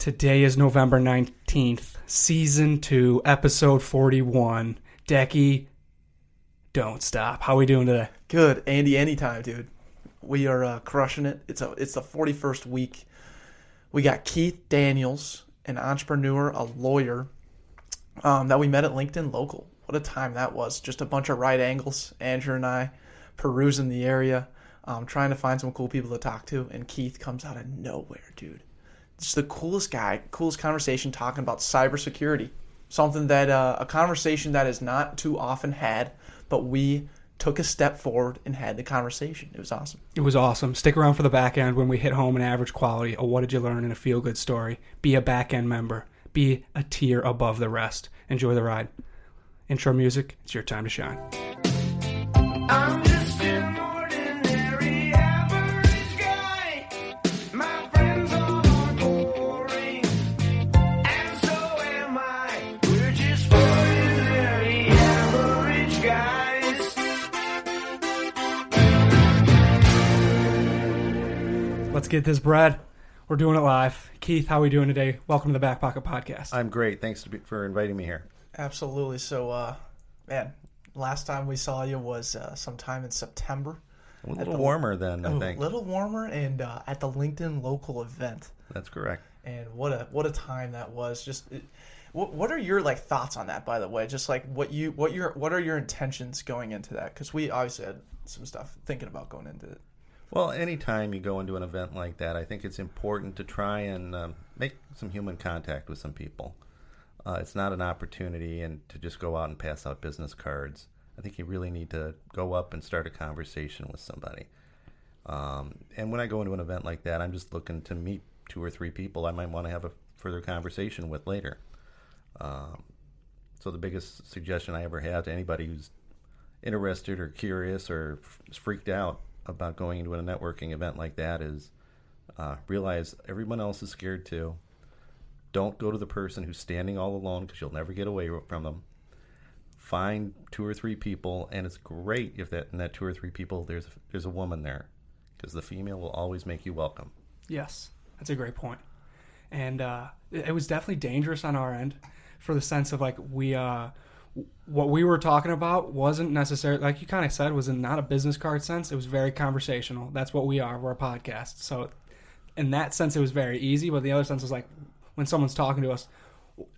Today is November 19th, season 2, episode 41. Decky, don't stop. How we doing today? Good, Andy. Anytime, dude. We are uh, crushing it. It's a it's the forty first week. We got Keith Daniels, an entrepreneur, a lawyer, um, that we met at LinkedIn Local. What a time that was! Just a bunch of right angles. Andrew and I perusing the area, um, trying to find some cool people to talk to, and Keith comes out of nowhere, dude. Just the coolest guy, coolest conversation talking about cybersecurity. Something that uh, a conversation that is not too often had, but we took a step forward and had the conversation. It was awesome. It was awesome. Stick around for the back end when we hit home an average quality. A what did you learn in a feel good story? Be a back end member. Be a tier above the rest. Enjoy the ride. Intro music, it's your time to shine. I'm Let's get this bread. We're doing it live. Keith, how are we doing today? Welcome to the Back Pocket Podcast. I'm great. Thanks to be, for inviting me here. Absolutely. So, uh, man, last time we saw you was uh, sometime in September. A little the- warmer then, I think. A little warmer, and uh, at the LinkedIn local event. That's correct. and what a what a time that was just it, what, what are your like thoughts on that by the way just like what you what your what are your intentions going into that because we obviously had some stuff thinking about going into it Well, anytime you go into an event like that, I think it's important to try and um, make some human contact with some people. Uh, it's not an opportunity and to just go out and pass out business cards. I think you really need to go up and start a conversation with somebody. Um, and when I go into an event like that, I'm just looking to meet two or three people I might want to have a further conversation with later. Um, so the biggest suggestion I ever have to anybody who's interested or curious or f- freaked out about going into a networking event like that is uh, realize everyone else is scared too. Don't go to the person who's standing all alone because you'll never get away from them. Find two or three people, and it's great if that in that two or three people there's there's a woman there, because the female will always make you welcome. Yes, that's a great point. And uh, it it was definitely dangerous on our end for the sense of like we, uh, what we were talking about wasn't necessarily like you kind of said was in not a business card sense. It was very conversational. That's what we are. We're a podcast. So in that sense, it was very easy. But the other sense was like when someone's talking to us,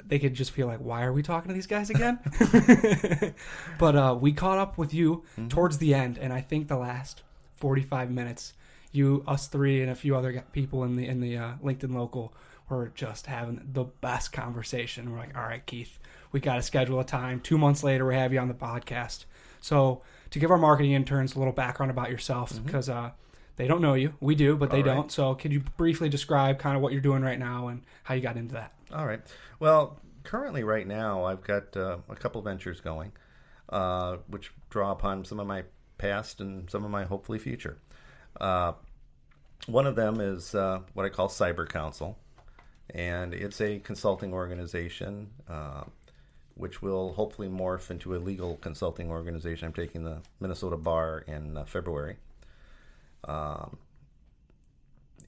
they could just feel like, why are we talking to these guys again? but uh, we caught up with you towards the end, and I think the last forty-five minutes, you, us three, and a few other people in the in the uh, LinkedIn local were just having the best conversation. We're like, all right, Keith, we got to schedule a time. Two months later, we have you on the podcast. So to give our marketing interns a little background about yourself, because uh, they don't know you, we do, but they right. don't. So could you briefly describe kind of what you're doing right now and how you got into that? All right. Well, currently, right now, I've got uh, a couple ventures going, uh, which draw upon some of my past and some of my hopefully future. Uh, one of them is uh, what I call Cyber Council, and it's a consulting organization uh, which will hopefully morph into a legal consulting organization. I'm taking the Minnesota Bar in uh, February. Um,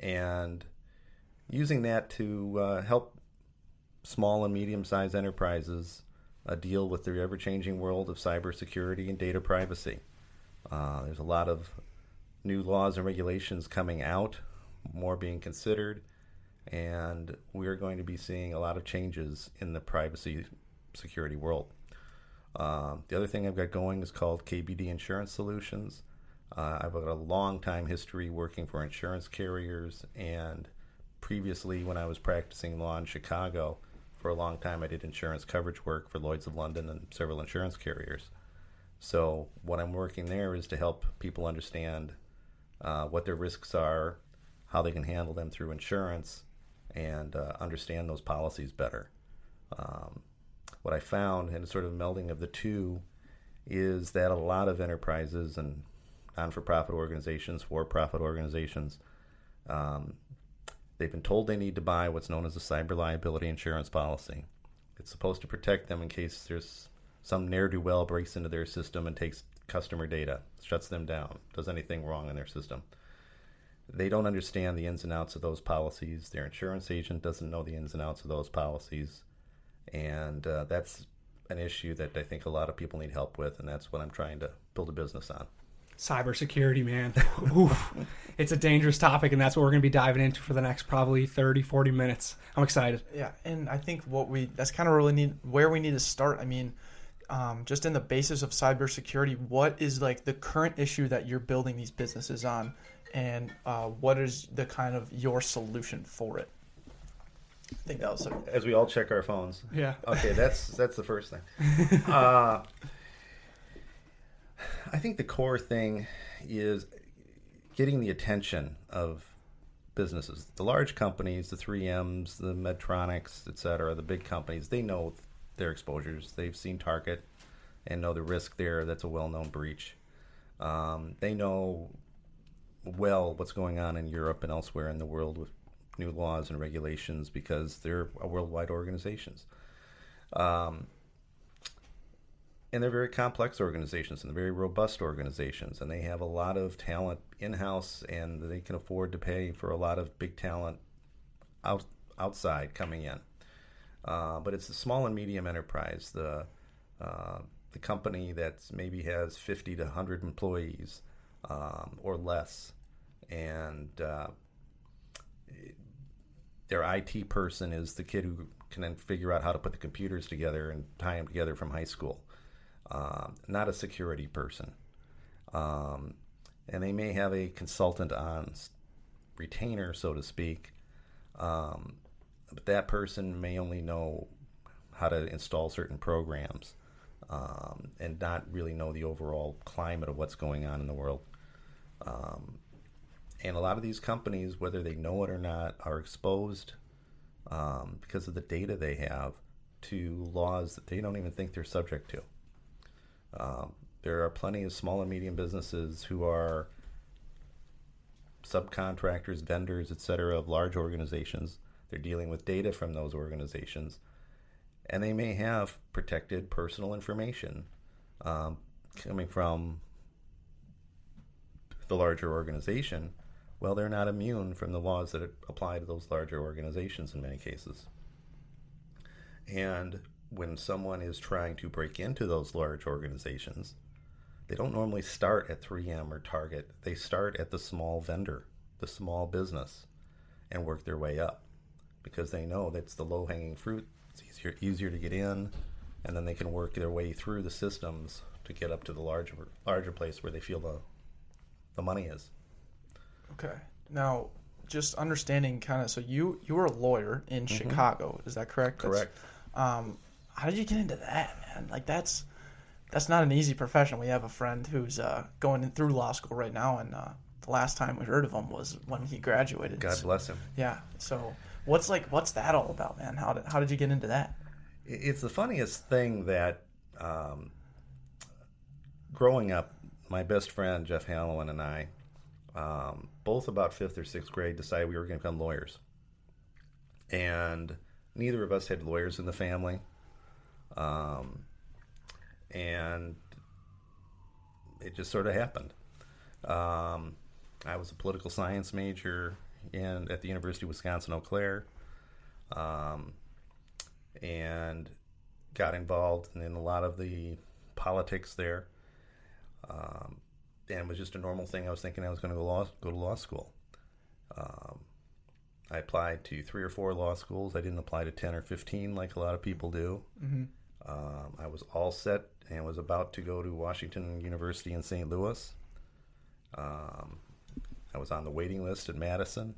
and using that to uh, help small and medium sized enterprises uh, deal with the ever changing world of cybersecurity and data privacy. Uh, there's a lot of new laws and regulations coming out, more being considered, and we're going to be seeing a lot of changes in the privacy security world. Um, the other thing I've got going is called KBD Insurance Solutions. Uh, I've got a long time history working for insurance carriers, and previously, when I was practicing law in Chicago, for a long time I did insurance coverage work for Lloyd's of London and several insurance carriers. So, what I'm working there is to help people understand uh, what their risks are, how they can handle them through insurance, and uh, understand those policies better. Um, what I found, and sort of melding of the two, is that a lot of enterprises and non-for-profit organizations, for-profit organizations, um, they've been told they need to buy what's known as a cyber liability insurance policy. It's supposed to protect them in case there's some ne'er do well breaks into their system and takes customer data, shuts them down, does anything wrong in their system. They don't understand the ins and outs of those policies. Their insurance agent doesn't know the ins and outs of those policies, and uh, that's an issue that I think a lot of people need help with, and that's what I'm trying to build a business on. Cybersecurity, man. Oof. It's a dangerous topic, and that's what we're going to be diving into for the next probably 30, 40 minutes. I'm excited. Yeah, and I think what we that's kind of really need where we need to start. I mean, um, just in the basis of cybersecurity, what is like the current issue that you're building these businesses on, and uh, what is the kind of your solution for it? I think that was a, As we all check our phones. Yeah. Okay, that's that's the first thing. Uh, I think the core thing is getting the attention of businesses. The large companies, the 3Ms, the Medtronics, et cetera, the big companies, they know their exposures. They've seen Target and know the risk there. That's a well-known breach. Um, they know well what's going on in Europe and elsewhere in the world with new laws and regulations because they're a worldwide organizations. Um, and they're very complex organizations and they're very robust organizations and they have a lot of talent in-house and they can afford to pay for a lot of big talent out, outside coming in uh, but it's the small and medium enterprise. The uh, the company that maybe has 50 to 100 employees um, or less. And uh, their IT person is the kid who can then figure out how to put the computers together and tie them together from high school. Um, not a security person. Um, and they may have a consultant on retainer, so to speak, um, but that person may only know how to install certain programs um, and not really know the overall climate of what's going on in the world. Um, and a lot of these companies, whether they know it or not, are exposed um, because of the data they have to laws that they don't even think they're subject to. Um, there are plenty of small and medium businesses who are subcontractors, vendors, etc., of large organizations. They're dealing with data from those organizations, and they may have protected personal information um, coming from the larger organization. Well, they're not immune from the laws that apply to those larger organizations in many cases. And when someone is trying to break into those large organizations, they don't normally start at 3M or Target. They start at the small vendor, the small business, and work their way up because they know that's the low hanging fruit. It's easier, easier to get in, and then they can work their way through the systems to get up to the larger, larger place where they feel the, the money is. okay. Now, just understanding kind of so you you were a lawyer in Chicago, is that correct? Correct. Um, how did you get into that, man? Like that's that's not an easy profession. We have a friend who's uh, going through law school right now, and uh, the last time we heard of him was when he graduated. God bless him. Yeah. So what's like what's that all about, man? How did how did you get into that? it's the funniest thing that um, growing up, my best friend Jeff Hallowen and I, um, both about fifth or sixth grade, decided we were going to become lawyers, and neither of us had lawyers in the family, um, and it just sort of happened. Um, I was a political science major in at the University of Wisconsin Eau Claire. Um, and got involved in a lot of the politics there. Um, and it was just a normal thing. I was thinking I was going to go law go to law school. Um, I applied to three or four law schools. I didn't apply to ten or fifteen like a lot of people do. Mm-hmm. Um, I was all set and was about to go to Washington University in St. Louis. Um, I was on the waiting list at Madison,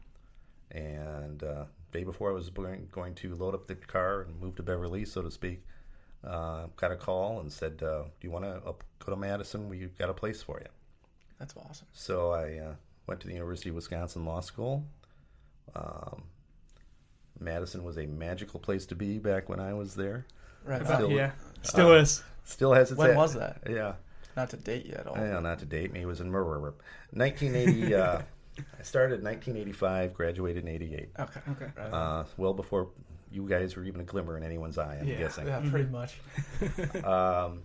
and uh, day before I was going, going to load up the car and move to Beverly, so to speak, uh, got a call and said, uh, "Do you want to go to Madison? We've got a place for you." That's awesome. So I uh, went to the University of Wisconsin Law School. Um, Madison was a magical place to be back when I was there. Right. About- Still- yeah. Still uh, is. Still has its. When a- was that? Yeah. Not to date you at all. Yeah, not to date me. It was in 1980. uh, I started in 1985, graduated in 88. Okay. Okay. Uh, well before you guys were even a glimmer in anyone's eye, I'm Yeah, guessing. yeah, pretty much. Um,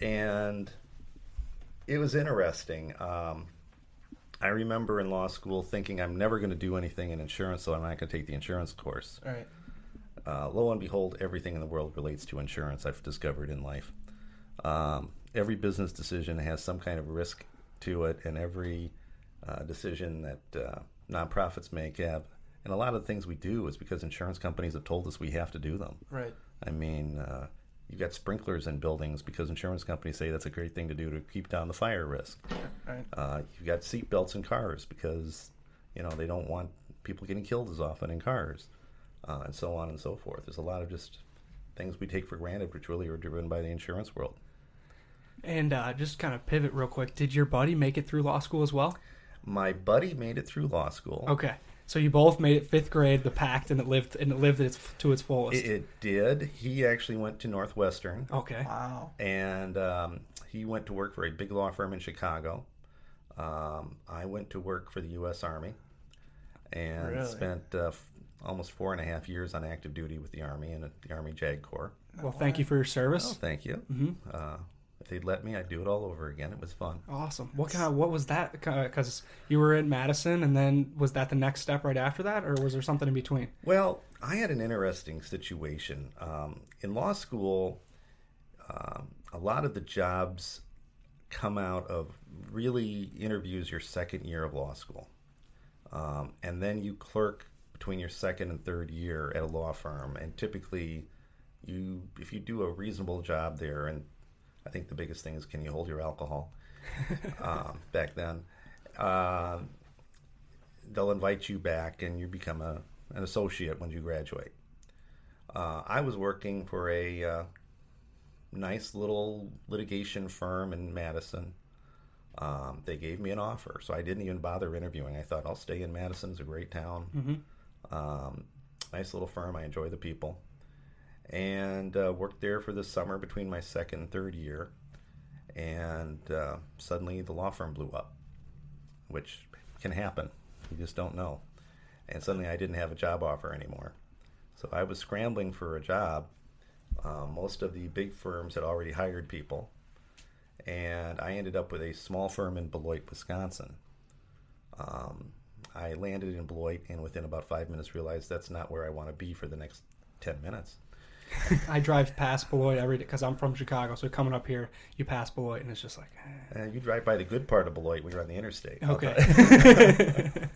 and it was interesting. Um, I remember in law school thinking I'm never going to do anything in insurance, so I'm not going to take the insurance course. All right. Uh, lo and behold, everything in the world relates to insurance. I've discovered in life. Um, every business decision has some kind of risk to it, and every uh, decision that uh, nonprofits make have, and a lot of the things we do is because insurance companies have told us we have to do them. Right. I mean, uh, you got sprinklers in buildings because insurance companies say that's a great thing to do to keep down the fire risk. Right. Uh, you've got seat belts in cars because you know they don't want people getting killed as often in cars, uh, and so on and so forth. There's a lot of just things we take for granted, which really are driven by the insurance world. And uh, just kind of pivot real quick. Did your buddy make it through law school as well? My buddy made it through law school. Okay, so you both made it fifth grade, the pact, and it lived and it lived its, to its fullest. It, it did. He actually went to Northwestern, okay, Wow. and um, he went to work for a big law firm in Chicago. Um, I went to work for the U.S. Army, and Really? spent uh, f- almost four and a half years on active duty with the Army and the Army JAG Corps. well, thank you for your Oh, service. thank you. hmm Uh, if they'd let me, I'd do it all over again. It was fun. Awesome. What kind of what was that? Because you were in Madison, and then was that the next step right after that, or was there something in between? Well, I had an interesting situation. Um, in law school, um, a lot of the jobs come out of really interviews your second year of law school. Um, and then you clerk between your second and third year at a law firm. And typically, you if you do a reasonable job there, and I think the biggest thing is can you hold your alcohol um, back then. Um they'll invite you back and you become a, an associate when you graduate. Uh, I was working for a uh, nice little litigation firm in Madison. Um, they gave me an offer, so I didn't even bother interviewing. I thought I'll stay in Madison; it's a great town. Mm-hmm. Um, nice little firm. I enjoy the people, and uh, worked there for the summer between my second and third year. And uh, suddenly, the law firm blew up, which can happen. You just don't know. And suddenly, I didn't have a job offer anymore. So I was scrambling for a job. Uh, most of the big firms had already hired people, and I ended up with a small firm in Beloit, Wisconsin. Um, I landed in Beloit, and within about five minutes, realized that's not where I want to be for the next ten minutes. I drive past Beloit every day because I'm from Chicago. So coming up here, you pass Beloit, and it's just like, eh. And you drive by the good part of Beloit when you're on the interstate. Okay.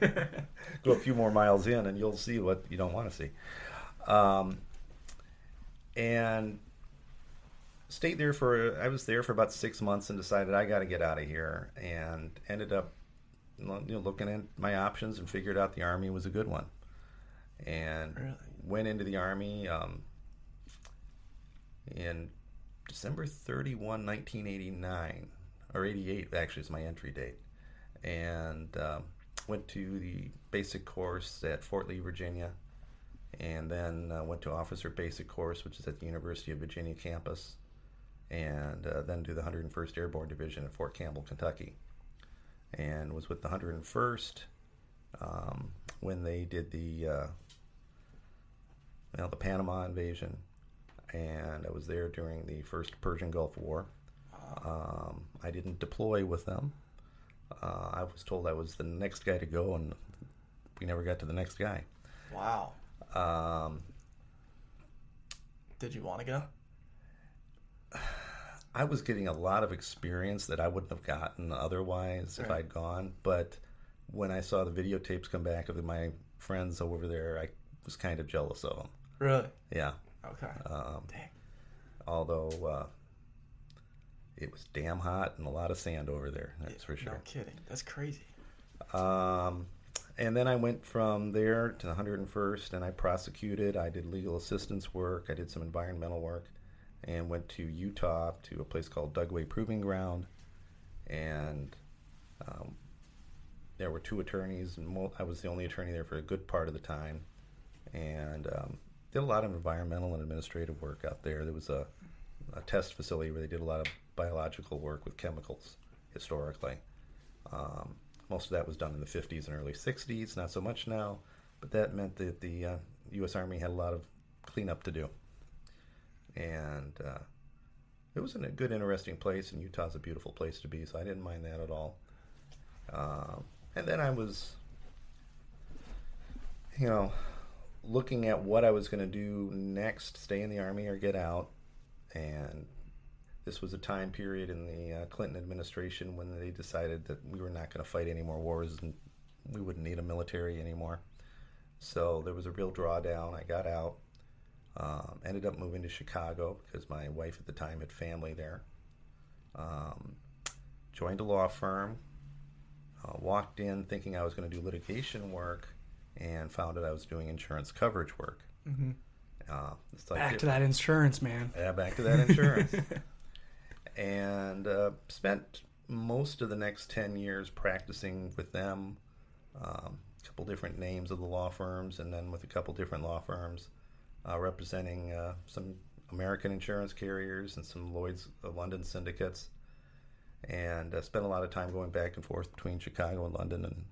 go a few more miles in and you'll see what you don't want to see. Um, and stayed there for I was there for about six months and decided I got to get out of here and ended up you know looking at my options and figured out the army was a good one and Really? went into the army um, in December 31 1989 or 88 actually is my entry date. And um, went to the basic course at Fort Lee, Virginia, and then uh, went to officer basic course, which is at the University of Virginia campus, and uh, then to the 101st Airborne Division at Fort Campbell, Kentucky, and was with the 101st um, when they did the uh, well the Panama invasion, and I was there during the first Persian Gulf War. Um, I didn't deploy with them. Uh, I was told I was the next guy to go, and we never got to the next guy. Wow. Um, Did you want to go? I was getting a lot of experience that I wouldn't have gotten otherwise if I'd gone. But when I saw the videotapes come back of my friends over there, I was kind of jealous of them. Really? Yeah. Okay. Um, Dang. although uh, it was damn hot and a lot of sand over there, that's for sure. No kidding. That's crazy. Um, and then I went from there to the 101st and I prosecuted. I did legal assistance work. I did some environmental work and went to Utah to a place called Dugway Proving Ground. And um, there were two attorneys, and I was the only attorney there for a good part of the time. And um, did a lot of environmental and administrative work out there. There was a, a test facility where they did a lot of biological work with chemicals historically. Um, most of that was done in the 50s and early 60s, not so much now, but that meant that the uh, U.S. Army had a lot of cleanup to do. And uh, it was in a good, interesting place, and Utah's a beautiful place to be, so I didn't mind that at all. Um, and then I was, you know, looking at what I was going to do next stay in the Army or get out. And this was a time period in the uh, Clinton administration when they decided that we were not going to fight any more wars and we wouldn't need a military anymore. So there was a real drawdown. I got out. Um, ended up moving to Chicago because my wife at the time had family there. Um, joined a law firm. Uh, walked in thinking I was going to do litigation work, and found out I was doing insurance coverage work. Mm-hmm. Uh, like Back to that insurance, man. yeah, back to that insurance. and uh, spent most of the next 10 years practicing with them. Um, a couple different names of the law firms, and then with a couple different law firms uh, representing uh, some American insurance carriers and some Lloyd's uh, London syndicates. And uh, spent a lot of time going back and forth between Chicago and London and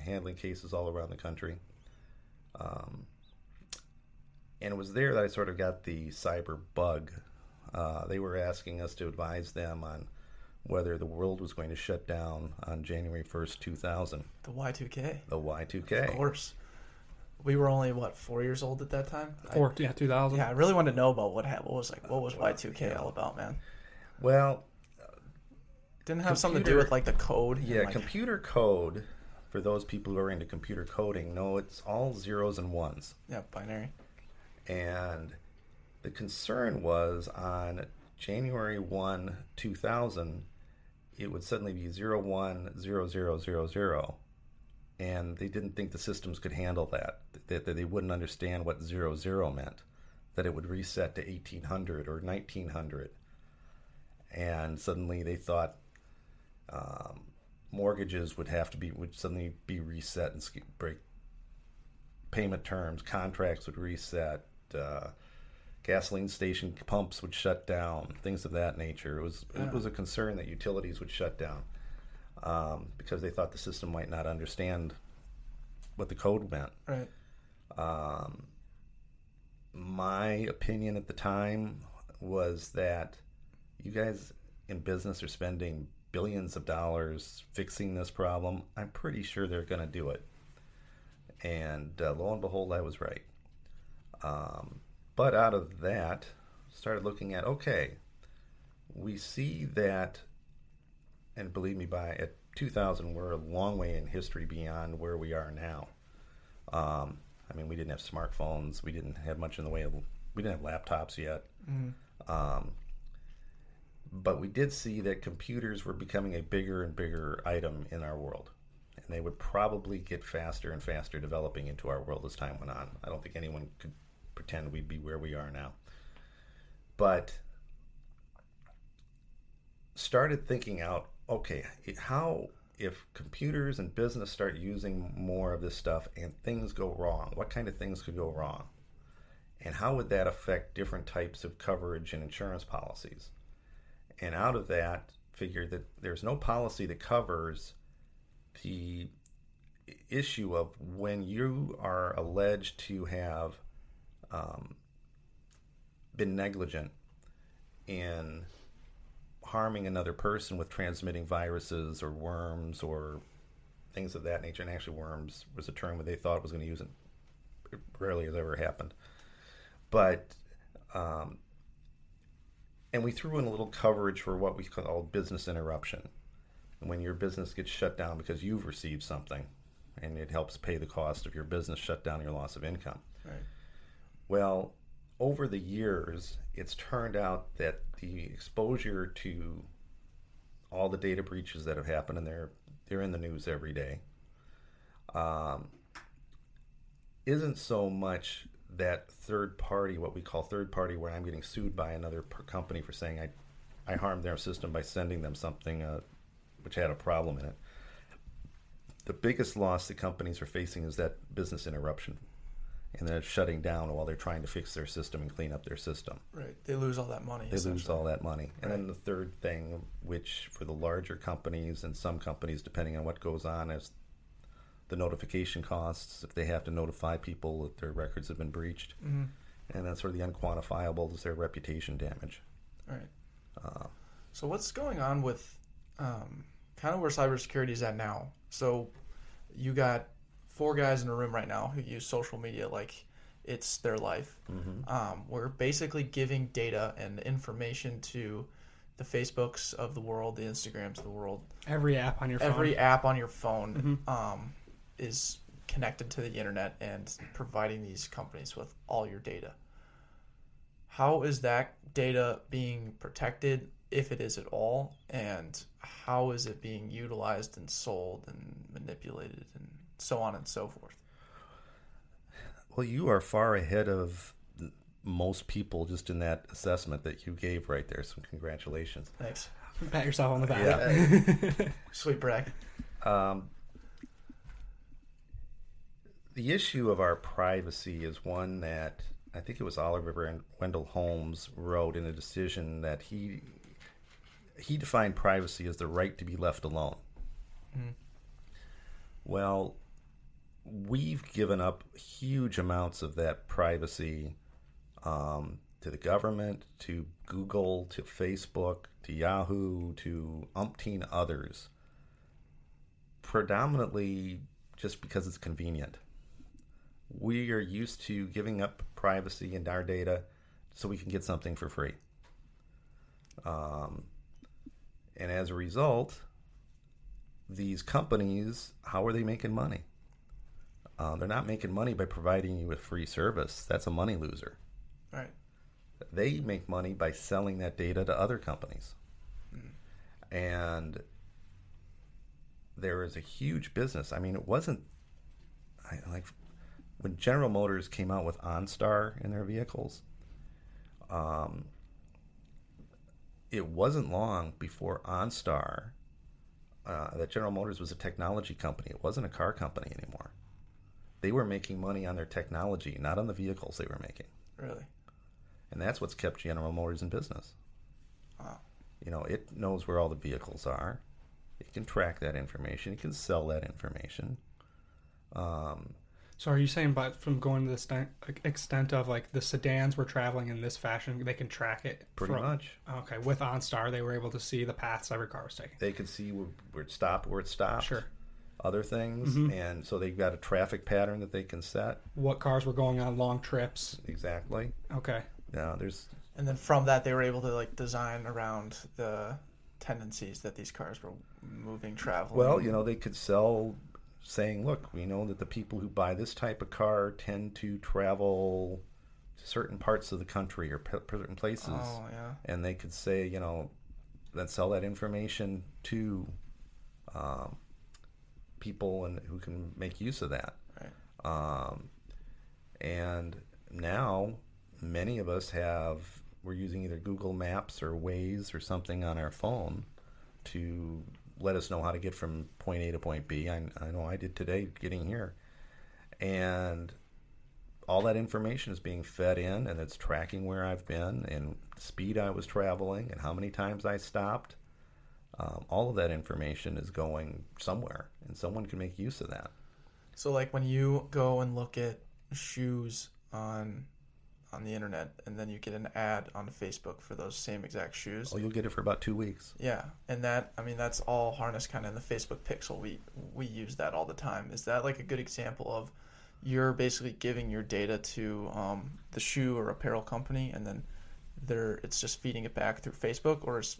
handling cases all around the country. Um, and it was there that I sort of got the cyber bug. Uh, they were asking us to advise them on whether the world was going to shut down on January 1st, 2000, The Y2K. the Y2K. Of course. We were only what four years old at that time. I- yeah, two thousand. yeah, I really wanted to know about what happened. What was like what was Y2K all about, man? Well, Didn't have something to do with like the code. and, yeah, like, computer code, for those people who are into computer coding, no, it's all zeros and ones. yeah, binary. And the concern was on January 1, 2000, it would suddenly be 010000. And they didn't think the systems could handle that, that, that they wouldn't understand what 00 meant, that it would reset to 1800 or 1900. And suddenly they thought um, mortgages would have to be, would suddenly be reset and break payment terms, contracts would reset, uh, gasoline station pumps would shut down, things of that nature. It was it was a concern that utilities would shut down um, because they thought the system might not understand what the code meant. Right. Um, my opinion at the time was that you guys in business are spending billions of dollars fixing this problem. I'm pretty sure they're going to do it. And uh, lo and behold, I was right. Um, but out of that, started looking at okay, we see that, and believe me, by at 2000, we're a long way in history beyond where we are now. Um, I mean, we didn't have smartphones. We didn't have much in the way of. We didn't have laptops yet. Um, but we did see that computers were becoming a bigger and bigger item in our world. And they would probably get faster and faster developing into our world as time went on. I don't think anyone could pretend we'd be where we are now. But started thinking out okay, how if computers and business start using more of this stuff and things go wrong, what kind of things could go wrong? And how would that affect different types of coverage and insurance policies? And out of that, figured that there's no policy that covers the issue of when you are alleged to have um, been negligent in harming another person with transmitting viruses or worms or things of that nature. And actually, worms was a term that they thought was going to use it. It rarely has ever happened. But, um, and we threw in a little coverage for what we call business interruption. When your business gets shut down because you've received something and it helps pay the cost of your business shut down, your loss of income. Right. Well, over the years, it's turned out that the exposure to all the data breaches that have happened, and they're they're in the news every day, um, isn't so much that third party, what we call third party, where I'm getting sued by another per company for saying I I harmed their system by sending them something uh, which had a problem in it. The biggest loss that companies are facing is that business interruption and they're shutting down while they're trying to fix their system and clean up their system. Right. They lose all that money. They lose all that money. And then the third thing, which for the larger companies and some companies, depending on what goes on, is the notification costs if they have to notify people that their records have been breached. Mhm. And then sort of the unquantifiable is their reputation damage. All right. Uh, So what's going on with um, kind of where cybersecurity is at now. So you got four guys in a room right now who use social media like it's their life. Um, we're basically giving data and information to the Facebooks of the world, the Instagrams of the world, Every app on your phone. every app on your phone um, is connected to the internet and providing these companies with all your data. How is that data being protected, if it is at all, and how is it being utilized and sold and manipulated and so on and so forth? Well, you are far ahead of most people just in that assessment that you gave right there. So congratulations. Thanks. Pat yourself on the back. Yeah. Sweet brag. Um, the issue of our privacy is one that I think it was Oliver and Wendell Holmes wrote in a decision that he he defined privacy as the right to be left alone. Well, we've given up huge amounts of that privacy um, to the government, to Google, to Facebook, to Yahoo, to umpteen others predominantly just because it's convenient. We are used to giving up privacy and our data so we can get something for free. Um, and as a result, these companies, how are they making money? Uh, they're not making money by providing you with free service. That's a money loser. Right. They make money by selling that data to other companies. And there is a huge business. I mean, it wasn't I, like when General Motors came out with OnStar in their vehicles. Um, it wasn't long before OnStar uh, that General Motors was a technology company. It wasn't a car company anymore. They were making money on their technology, not on the vehicles they were making. Really. And that's what's kept General Motors in business. Wow. You know, it knows where all the vehicles are. It can track that information. It can sell that information. Um, So are you saying, but from going to the extent, extent of like the sedans were traveling in this fashion, they can track it? pretty from- much. Okay, with OnStar, they were able to see the paths every car was taking. They could see where, where it stopped, where it stopped. Sure. Other things. Mm-hmm. And so they've got a traffic pattern that they can set. What cars were going on long trips? Exactly. Okay, Yeah, there's And then from that, they were able to like design around the tendencies that these cars were moving, traveling. Well, you know, they could sell saying, look, we know that the people who buy this type of car tend to travel to certain parts of the country or p- certain places. Oh yeah. And they could say, you know, then sell that information to um, people and who can make use of that. Right. Um, and now many of us have we're using either Google Maps or Waze or something on our phone to let us know how to get from point A to point B. I, I know I did today getting here, and all that information is being fed in, and it's tracking where I've been and speed I was traveling and how many times I stopped. Um, all of that information is going somewhere, and someone can make use of that. So like when you go and look at shoes on on the internet, and then you get an ad on Facebook for those same exact shoes. Oh, you'll get it for about two weeks. Yeah, and that I mean that's all harnessed kind of in the Facebook Pixel. We we use that all the time. Is that like a good example of you're basically giving your data to um, the shoe or apparel company, and then they're it's just feeding it back through Facebook, or is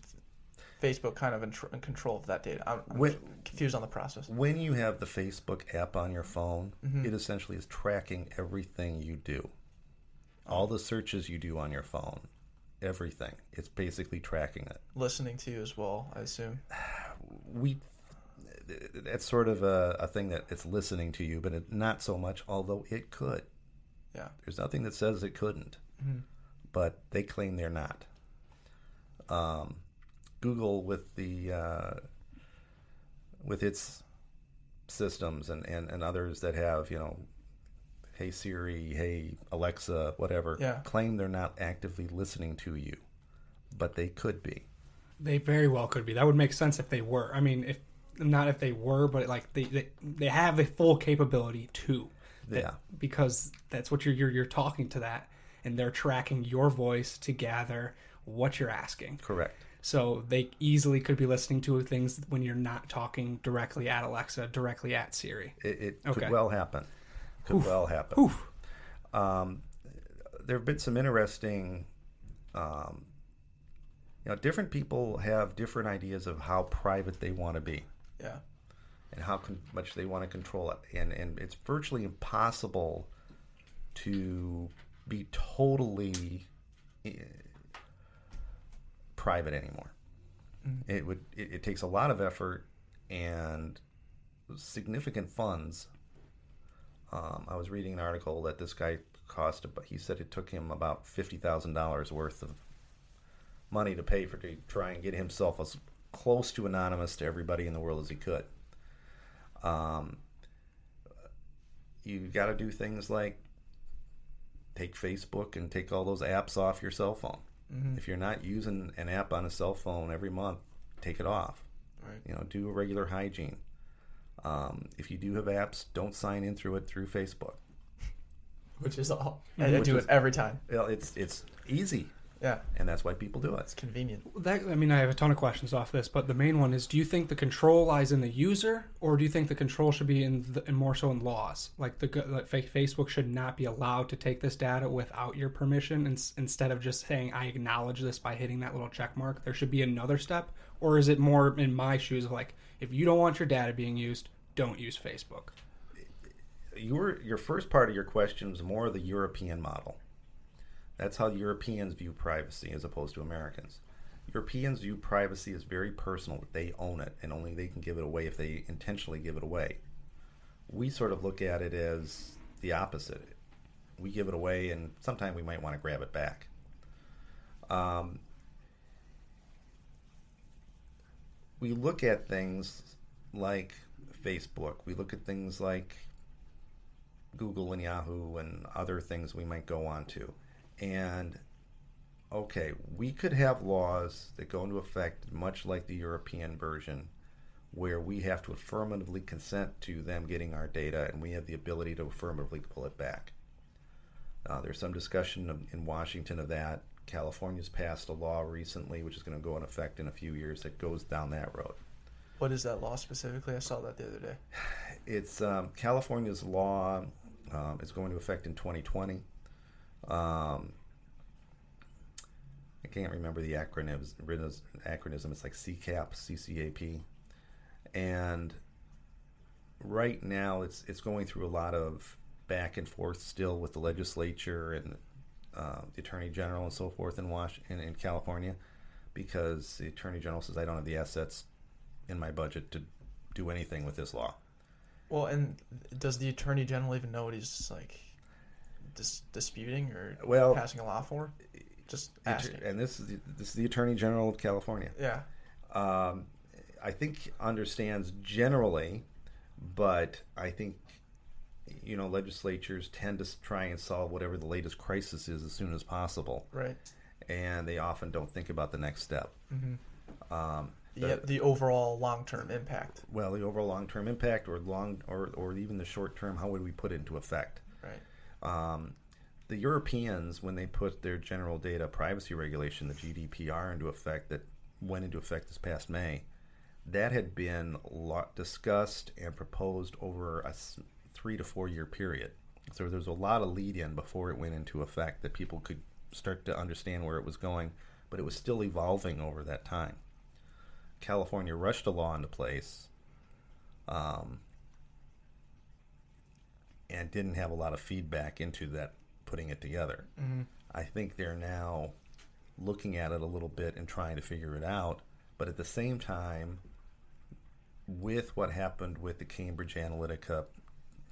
Facebook kind of in, tr- in control of that data? I'm, I'm When- confused on the process. When you have the Facebook app on your phone, it essentially is tracking everything you do. All the searches you do on your phone, everything. It's basically tracking it. Listening to you as well, I assume. We that's sort of a, a thing that it's listening to you, but it, not so much. Although it could. Yeah. There's nothing that says it couldn't, but they claim they're not. Um, Google with the uh, with its systems and, and, and others that have you know, hey Siri, hey Alexa, whatever, Yeah. claim they're not actively listening to you, but they could be. they very well could be. That would make sense if they were. I mean, if not if they were, but like they they, they have the full capability to. That- Yeah. Because that's what you're, you're you're talking to that, and they're tracking your voice to gather what you're asking. Correct. So they easily could be listening to things when you're not talking directly at Alexa, directly at Siri. It, it Okay. could well happen. Could well happen. Oof. Um, there have been some interesting. Um, you know, different people have different ideas of how private they want to be Yeah. and how con- much they want to control it, and and it's virtually impossible to be totally eh, private anymore. It would it, it takes a lot of effort and significant funds. Um, I was reading an article that this guy cost, but he said it took him about fifty thousand dollars worth of money to pay for to try and get himself as close to anonymous to everybody in the world as he could. Um, you got to do things like take Facebook and take all those apps off your cell phone. If you're not using an app on a cell phone every month, take it off. Right. You know, do a regular hygiene. Um, if you do have apps, don't sign in through it through Facebook. Which is all. And I Which do is- it every time. Well, it's it's easy, Yeah. and that's why people do it. It's convenient. That I mean, I have a ton of questions off this, but the main one is: Do you think the control lies in the user, or do you think the control should be in, the, in more so in laws? Like the go- like fa- Facebook should not be allowed to take this data without your permission, ins- instead of just saying I acknowledge this by hitting that little check mark. There should be another step, or is it more in my shoes of like, if you don't want your data being used, don't use Facebook. Your your first part of your question was more of the European model. That's how Europeans view privacy as opposed to Americans. Europeans view privacy as very personal. They own it, and only they can give it away if they intentionally give it away. We sort of look at it as the opposite. We give it away, and sometimes we might want to grab it back. Um, we look at things like Facebook. We look at things like Google and Yahoo and other things we might go on to. And okay, we could have laws that go into effect much like the European version where we have to affirmatively consent to them getting our data and we have the ability to affirmatively pull it back. Uh, there's some discussion in Washington of that. California's passed a law recently, which is going to go in effect in a few years, that goes down that road. What is that law specifically? I saw that the other day. It's um, California's law um, is going to effect in 2020. Um, I can't remember the acronyms. Acronym. It's like CCAP, CCAP, and right now it's it's going through a lot of back and forth still with the legislature and uh, the attorney general and so forth in Washington in California because the attorney general says I don't have the assets in my budget to do anything with this law. Well, and does the attorney general even know what he's like dis- disputing or Well- passing a law for? Just asking. And this is the, this is the Attorney General of California. Yeah. Um, I think understands generally, but I think you know legislatures tend to try and solve whatever the latest crisis is as soon as possible, Right. and they often don't think about the next step. Um, the- The, the overall long term impact. well, the overall long-term impact, or long, or or even the short-term, how would we put it into effect? Right. Um, the Europeans, when they put their general data privacy regulation, the GDPR, into effect, that went into effect this past May, that had been discussed and proposed over a three to four year period. So there was a lot of lead in before it went into effect that people could start to understand where it was going, but it was still evolving over that time. California rushed a law into place. Um, and didn't have a lot of feedback into that putting it together. I think they're now looking at it a little bit and trying to figure it out, but at the same time, with what happened with the Cambridge Analytica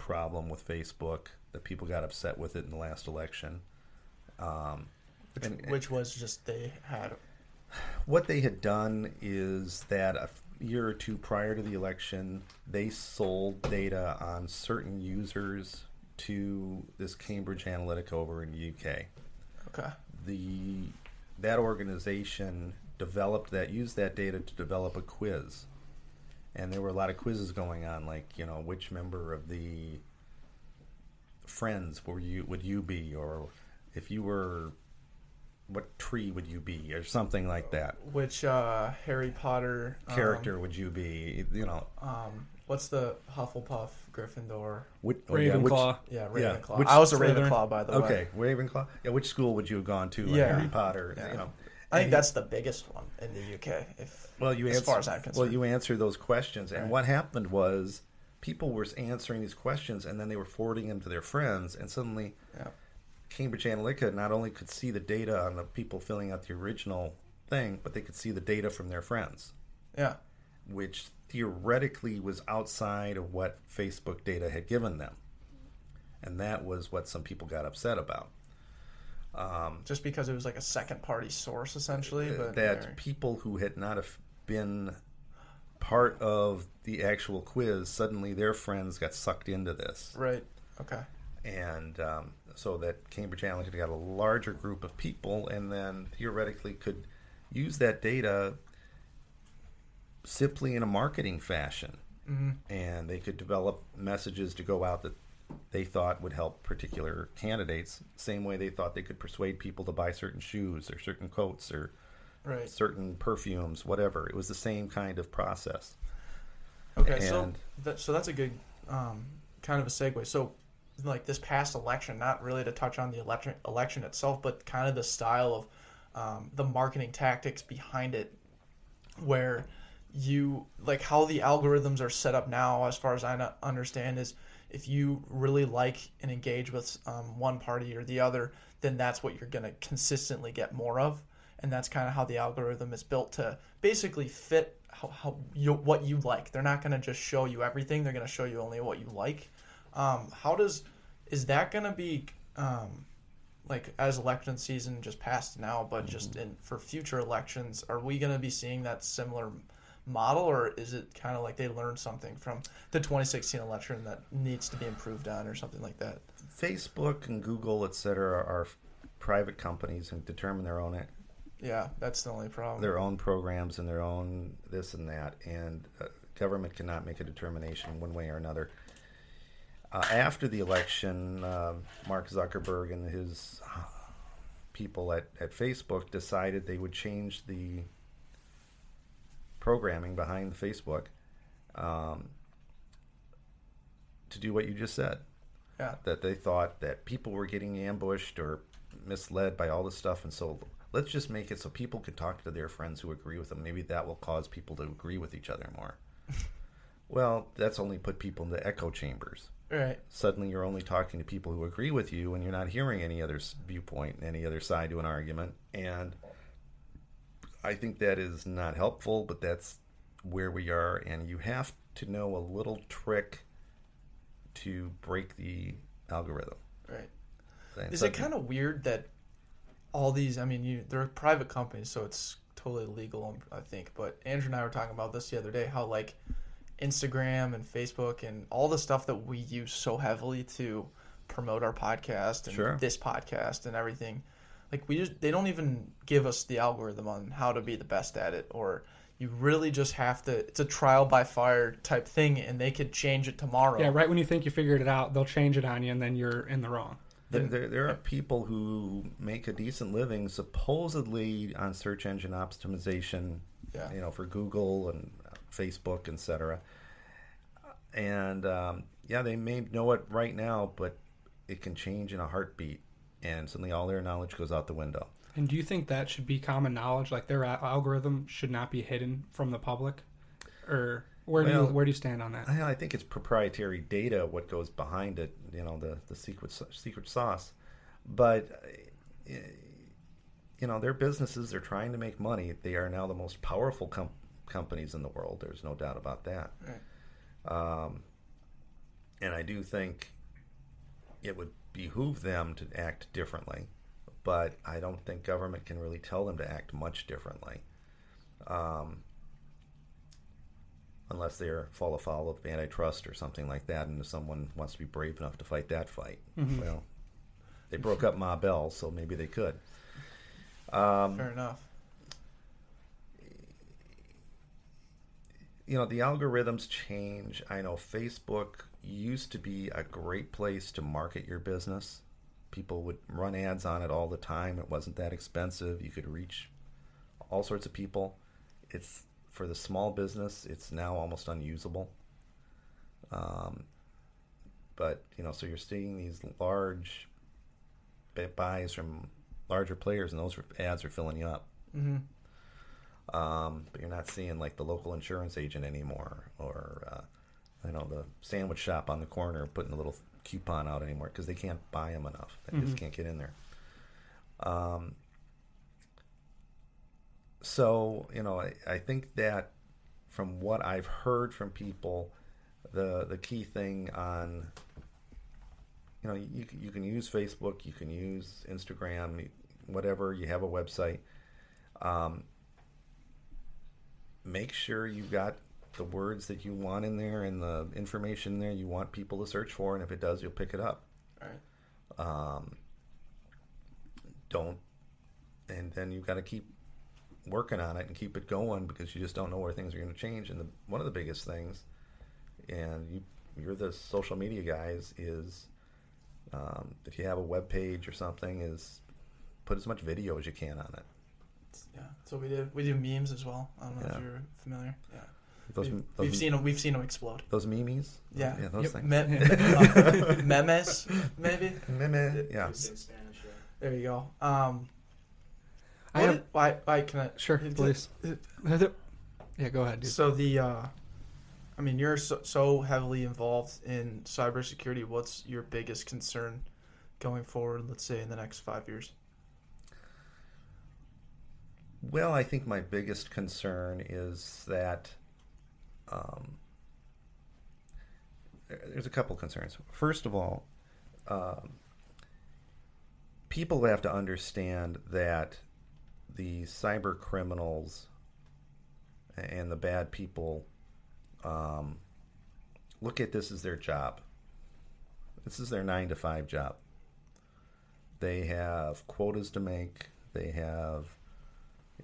problem with Facebook, that people got upset with it in the last election. Um, Which, and- which was just they had. what they had done is that a year or two prior to the election, they sold data on certain users to this Cambridge Analytica over in the UK. Okay. The that organization developed that used that data to develop a quiz, and there were a lot of quizzes going on, like you know which member of the friends were you would you be, or if you were what tree would you be, or something like that. Which uh, Harry Potter um, Character would you be? You know, Um, what's the Hufflepuff, Gryffindor? which, oh, yeah, which- Ravenclaw. Yeah, Yeah, Ravenclaw. which I was a Ravenclaw, by the way. Okay, Ravenclaw. Yeah, which school would you have gone to? Like Yeah. Harry Potter. Yeah. You know, I think that's the biggest one in the UK. If well, you as answer, far as I'm Well, you answer those questions, and Right. what happened was people were answering these questions, and then they were forwarding them to their friends, and suddenly Yeah. Cambridge Analytica not only could see the data on the people filling out the original thing, but they could see the data from their friends, yeah, which theoretically was outside of what Facebook data had given them. And that was what some people got upset about. Um, just because it was like a second party source essentially. But Uh, that people who had not have been part of the actual quiz suddenly their friends got sucked into this right. Okay. and um, so that cambridge analytica got a larger group of people and then theoretically could use that data simply in a marketing fashion hmm and they could develop messages to go out that they thought would help particular candidates same way they thought they could persuade people to buy certain shoes or certain coats or Right. certain perfumes, whatever. It was the same kind of process. Okay. so that, so that's a good um, kind of a segue. So like this past election, not really to touch on the election election itself, but kind of the style of um, the marketing tactics behind it, where you like how the algorithms are set up now, as far as I understand, is if you really like and engage with um, one party or the other, then that's what you're going to consistently get more of, and that's kind of how the algorithm is built to basically fit how, how you, what you like. They're not going to just show you everything; they're going to show you only what you like. Um, how does is that going to be um, like as election season just passed now, but just in for future elections, are we going to be seeing that similar model, or is it kind of like they learned something from the 2016 election that needs to be improved on, or something like that? Facebook and Google, et cetera, are private companies and determine their own Yeah, that's the only problem. their own programs and their own this and that, and uh, government cannot make a determination one way or another. Uh, after the election, uh, Mark Zuckerberg and his people at, at Facebook decided they would change the programming behind Facebook um, to do what you just said. Yeah. That they thought that people were getting ambushed or misled by all this stuff, and so let's just make it so people can talk to their friends who agree with them. Maybe that will cause people to agree with each other more. well, that's only put people into echo chambers. Right. Suddenly, you're only talking to people who agree with you, and you're not hearing any other viewpoint, any other side to an argument. And I think that is not helpful, but that's where we are. And you have to know a little trick to break the algorithm. Right. And Is so- it kind of weird that all these? I mean, you they're private companies, so it's totally legal, um, I think. But Andrew and I were talking about this the other day. How like Instagram and Facebook and all the stuff that we use so heavily to promote our podcast and Sure. this podcast and everything. Like we just they don't even give us the algorithm on how to be the best at it or you really just have to it's a trial by fire type thing and they could change it tomorrow. Yeah, right when you think you figured it out, they'll change it on you, and then you're in the wrong. There, there, there are people who make a decent living supposedly on search engine optimization, Yeah. you know, for Google and Facebook, etc. And um, yeah, they may know it right now, but it can change in a heartbeat, and suddenly all their knowledge goes out the window. And do you think that should be common knowledge? Like their algorithm should not be hidden from the public, or where do Well, you where do you stand on that? I, I think it's proprietary data what goes behind it, you know, the the secret secret sauce. But uh, you know, their businesses are trying to make money. They are now the most powerful com- companies in the world. There's no doubt about that. Um, and I do think it would behoove them to act differently, but I don't think government can really tell them to act much differently. Um, unless they're fall afoul of antitrust or something like that, and if someone wants to be brave enough to fight that fight, well, they broke up Ma Bell, so maybe they could. Um, Fair enough. you know, the algorithms change. I know Facebook used to be a great place to market your business people would run ads on it all the time. It wasn't that expensive. You could reach all sorts of people. It's for the small business. It's now almost unusable. Um, but you know, so you're seeing these large buys from larger players, and those ads are filling you up. Mm-hmm. Um, but you're not seeing like the local insurance agent anymore, or uh, you know the sandwich shop on the corner putting a little coupon out anymore because they can't buy them enough. They just Mhm. can't get in there. Um, so you know, I, I think that from what I've heard from people, the the key thing on you know you you can use Facebook, you can use Instagram, whatever. You have a website. Um, make sure you've got the words that you want in there and the information there you want people to search for, and if it does, you'll pick it up. All right. Um, don't, and then you've got to keep working on it and keep it going because you just don't know where things are going to change. And the, one of the biggest things, and you you're the social media guys, is um, if you have a web page or something, is put as much video as you can on it. Yeah. So we do we do memes as well. I don't know Yeah. if you're familiar. Yeah. Those, we've, those, we've seen them. We've seen them explode. those memes. Yeah. yeah, those Yep. things. Me- uh, memes, maybe. Meme, yeah. Spanish, yeah. There you go. Um, I what have- did- why? Why can I? Sure, it- please. Yeah, go ahead, dude. So the, uh, I mean, you're so, so heavily involved in cybersecurity. What's your biggest concern going forward? Let's say in the next five years. Well, I think my biggest concern is that um, there's a couple concerns. First of all, um, people have to understand that the cyber criminals and the bad people um, look at this as their job. This is their nine to five job. They have quotas to make. They have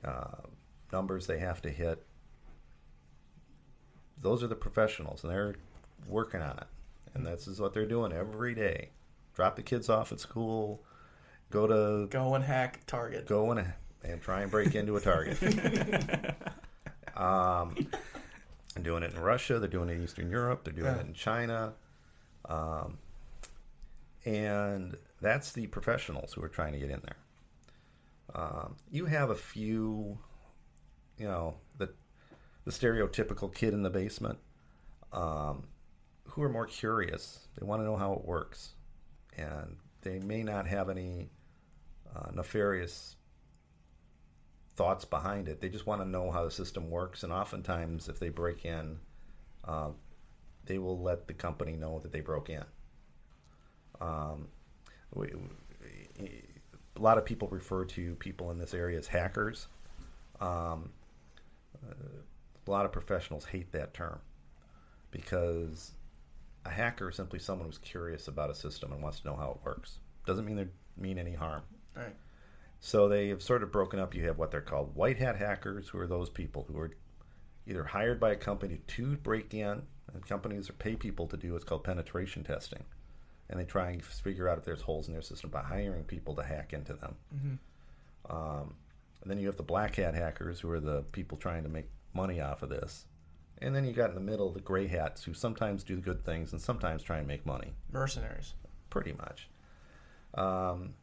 uh, numbers they have to hit. Those are the professionals, and they're working on it. And this is what they're doing every day. Drop the kids off at school, go to Go and hack Target. go and, and try and break into a target. um, they're doing it in Russia. They're doing it in Eastern Europe. They're doing Yeah. it in China. Um, and that's the professionals who are trying to get in there. Um, you have a few, you know, the stereotypical kid in the basement um, who are more curious. They want to know how it works, and they may not have any uh, nefarious thoughts behind it. They just want to know how the system works, and oftentimes, if they break in, uh, they will let the company know that they broke in. Um, we, we- a lot of people refer to people in this area as hackers. Um, uh, a lot of professionals hate that term because a hacker is simply someone who's curious about a system and wants to know how it works. Doesn't mean they mean any harm. Right. So they have sort of broken up. You have what they're called white hat hackers, who are those people who are either hired by a company to break in, and companies pay people to do what's called penetration testing, and they try and figure out if there's holes in their system by hiring people to hack into them. Mm-hmm. Um, and then you have the black hat hackers, who are the people trying to make money off of this. And then you got in the middle the gray hats, who sometimes do the good things and sometimes try and make money Mercenaries. pretty much. Um,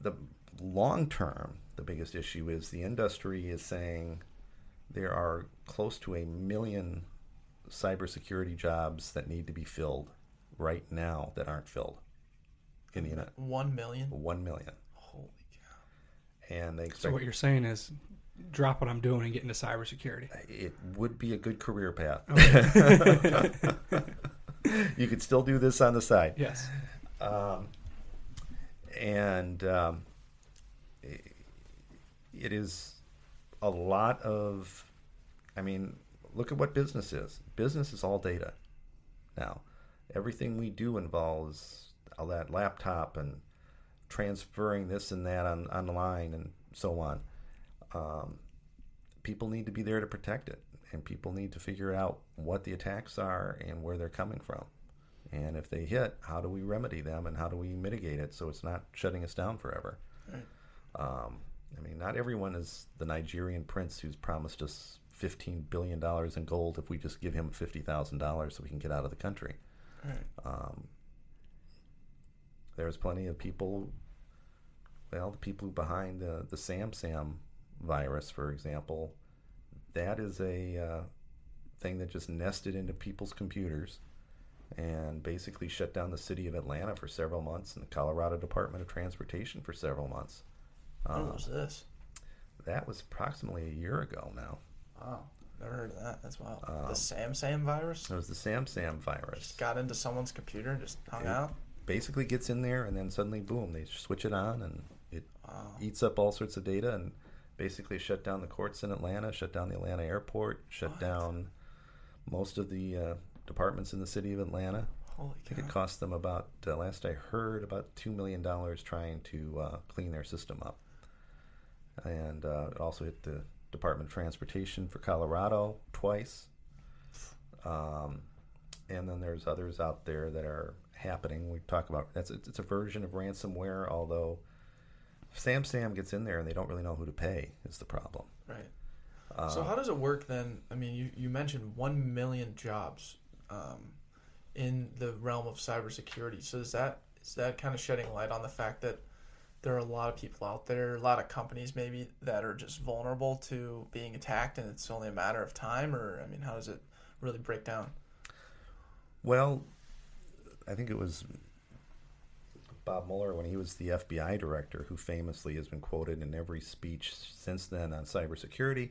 the long term, the biggest issue is the industry is saying there are close to a million cybersecurity jobs that need to be filled right now that aren't filled in the United. One million. One million, Holy cow. and they So what you're saying is, drop what I'm doing and get into cybersecurity. it would be a good career path. Okay. you could still do this on the side. yes. um, and um, it is a lot of i mean look at what business is business is all data now everything we do involves all that laptop and transferring this and that on online and so on um, people need to be there to protect it and people need to figure out what the attacks are and where they're coming from And if they hit, how do we remedy them and how do we mitigate it so it's not shutting us down forever? Right. Um, I mean, not everyone is the Nigerian prince who's promised us $15 billion in gold if we just give him $50,000 so we can get out of the country. Right. Um, there's plenty of people, well, the people behind the, the SamSam virus, for example, that is a uh, thing that just nested into people's computers and basically shut down the city of Atlanta for several months and the Colorado Department of Transportation for several months. When Uh, was this? that was approximately a year ago now. Wow. Never heard of that. That's wild. Um, the SamSam virus It was the SamSam virus. just got into someone's computer and just hung It- out. Basically gets in there and then suddenly, boom, they switch it on and it Wow. eats up all sorts of data and basically shut down the courts in Atlanta, shut down the Atlanta airport, shut What? down most of the uh, departments in the city of Atlanta. Holy I think cow. it cost them about, uh, last I heard, about $2 million trying to uh, clean their system up. And uh, it also hit the Department of Transportation for Colorado twice. Um, and then there's others out there that are happening. We talk about that's it's it's a version of ransomware, although SamSam gets in there and they don't really know who to pay is the problem. Right. Uh, so how does it work then? I mean, you, you mentioned one million jobs um, in the realm of cybersecurity. So is that is that kind of shedding light on the fact that there are a lot of people out there, a lot of companies maybe that are just vulnerable to being attacked, and it's only a matter of time? Or I mean, how does it really break down? Well, I think it was Bob Mueller when he was the FBI director, who famously has been quoted in every speech since then on cybersecurity,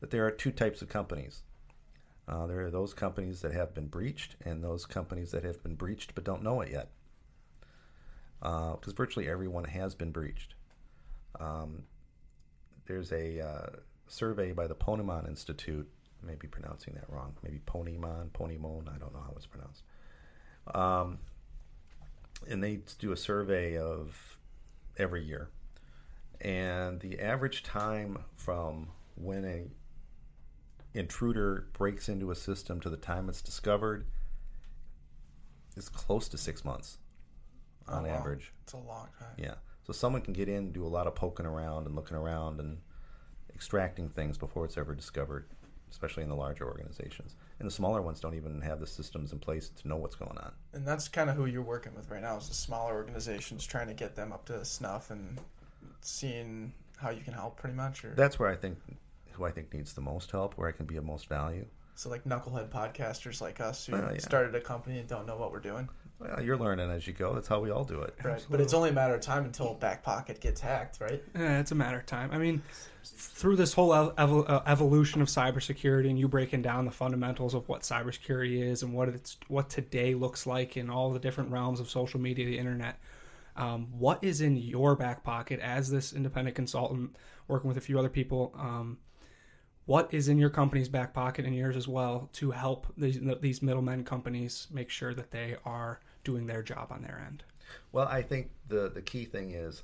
that there are two types of companies. Uh, there are those companies that have been breached, and those companies that have been breached but don't know it yet. Because virtually everyone has been breached. Um, there's a uh, survey by the Ponemon Institute. I may be pronouncing that wrong. Maybe Ponymon, Ponymon. I don't know how it's pronounced. Um, and they do a survey of every year, and the average time from when a intruder breaks into a system to the time it's discovered is close to six months on Oh, wow. average. It's a long time. Yeah. So someone can get in, do a lot of poking around and looking around and extracting things before it's ever discovered, especially in the larger organizations. And the smaller ones don't even have the systems in place to know what's going on. And that's kind of who you're working with right now is the smaller organizations, trying to get them up to snuff and seeing how you can help, pretty much. Or That's where I think who I think needs the most help, where I can be of most value. so like knucklehead podcasters like us who Well, yeah. started a company and don't know what we're doing. Well, you're learning as you go. That's how we all do it. Right. But it's only a matter of time until back pocket gets hacked, right? Yeah, it's a matter of time. I mean, through this whole ev- uh, evolution of cybersecurity, and you breaking down the fundamentals of what cybersecurity is and what it's what today looks like in all the different realms of social media, the internet. Um, what is in your back pocket as this independent consultant working with a few other people? Um, what is in your company's back pocket and yours as well to help these, these middlemen companies make sure that they are doing their job on their end? Well, I think the the key thing is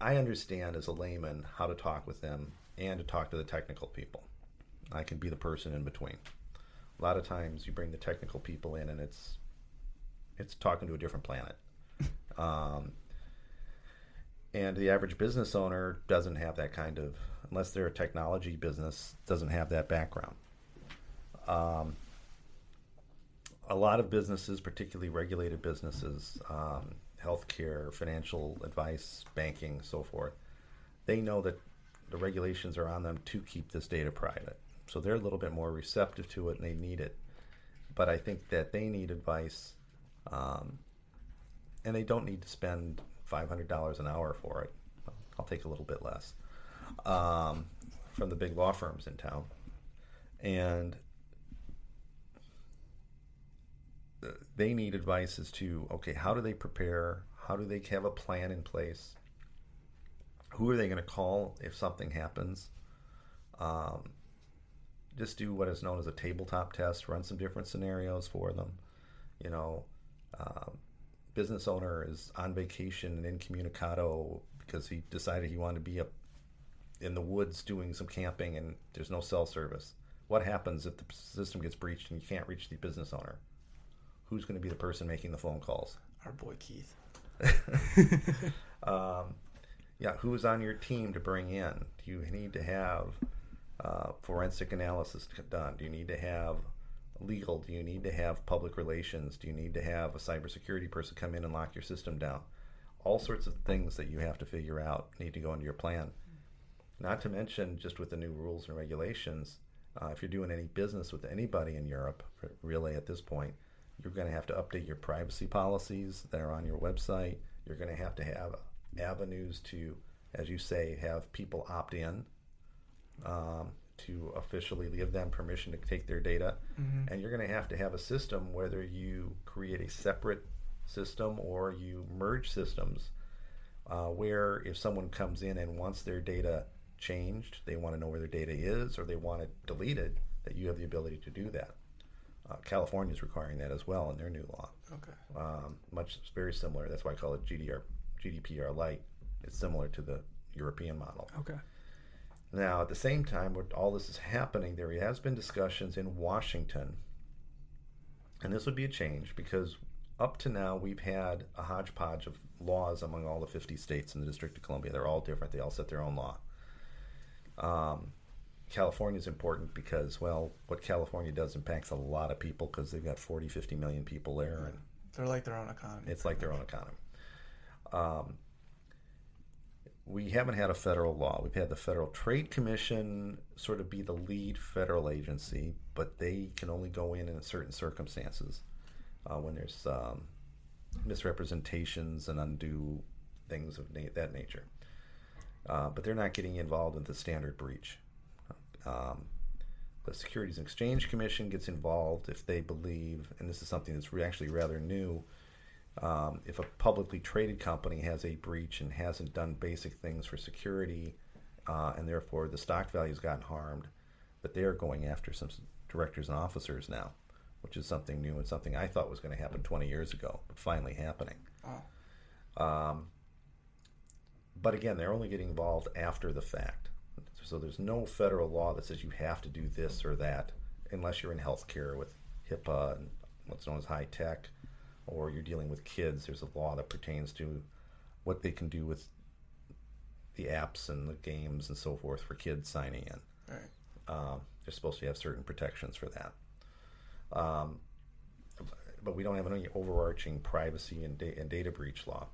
I understand as a layman how to talk with them and to talk to the technical people. I can be the person in between. A lot of times you bring the technical people in and it's it's talking to a different planet. Um, and the average business owner doesn't have that kind of unless they're a technology business doesn't have that background Um, a lot of businesses, particularly regulated businesses, um, healthcare, financial advice, banking, so forth, they know that the regulations are on them to keep this data private. So they're a little bit more receptive to it and they need it. But I think that they need advice, um, and they don't need to spend $500 an hour for it. I'll take a little bit less um, from the big law firms in town. And they need advice as to okay, how do they prepare? How do they have a plan in place? Who are they going to call if something happens? Um, just do what is known as a tabletop test. Run some different scenarios for them. You know, um, business owner is on vacation and incommunicado because he decided he wanted to be up in the woods doing some camping and there's no cell service. What happens if the system gets breached and you can't reach the business owner? Who's going to be the person making the phone calls? Our boy Keith. um, yeah, who's on your team to bring in? Do you need to have uh, forensic analysis done? Do you need to have legal? Do you need to have public relations? Do you need to have a cybersecurity person come in and lock your system down? All sorts of things that you have to figure out need to go into your plan. Not to mention, just with the new rules and regulations, uh, if you're doing any business with anybody in Europe, really at this point, you're going to have to update your privacy policies that are on your website. You're going to have to have avenues to, as you say, have people opt in um, to officially give them permission to take their data. And you're going to have to have a system, whether you create a separate system or you merge systems, uh, where if someone comes in and wants their data changed, they want to know where their data is, or they want it deleted, that you have the ability to do that. Uh, California is requiring that as well in their new law. Okay. Um, much very similar. That's why I call it GDR, GDPR light. It's similar to the European model. Okay. Now, at the same time, when all this is happening, there has been discussions in Washington, and this would be a change because up to now we've had a hodgepodge of laws among all the 50 states in the District of Columbia. They're all different. They all set their own law. Um, California is important because, well, what California does impacts a lot of people because they've got 40, 50 million people there, and They're like their own economy. it's like their own economy. Um, we haven't had a federal law. We've had the Federal Trade Commission sort of be the lead federal agency, but they can only go in in certain circumstances uh, when there's um, misrepresentations and undue things of na- that nature. Uh, but they're not getting involved in the standard breach. Um, the Securities and Exchange Commission gets involved if they believe, and this is something that's re- actually rather new, um, if a publicly traded company has a breach and hasn't done basic things for security, uh, and therefore the stock value has gotten harmed, that they are going after some directors and officers now, which is something new and something I thought was going to happen 20 years ago, but finally happening. Oh. Um, but again, they're only getting involved after the fact. So there's no federal law that says you have to do this or that unless you're in healthcare with HIPAA and what's known as HITECH, or you're dealing with kids. There's a law that pertains to what they can do with the apps and the games and so forth for kids signing in. Right. Um, they're supposed to have certain protections for that. Um, but we don't have any overarching privacy and, da- and data breach law.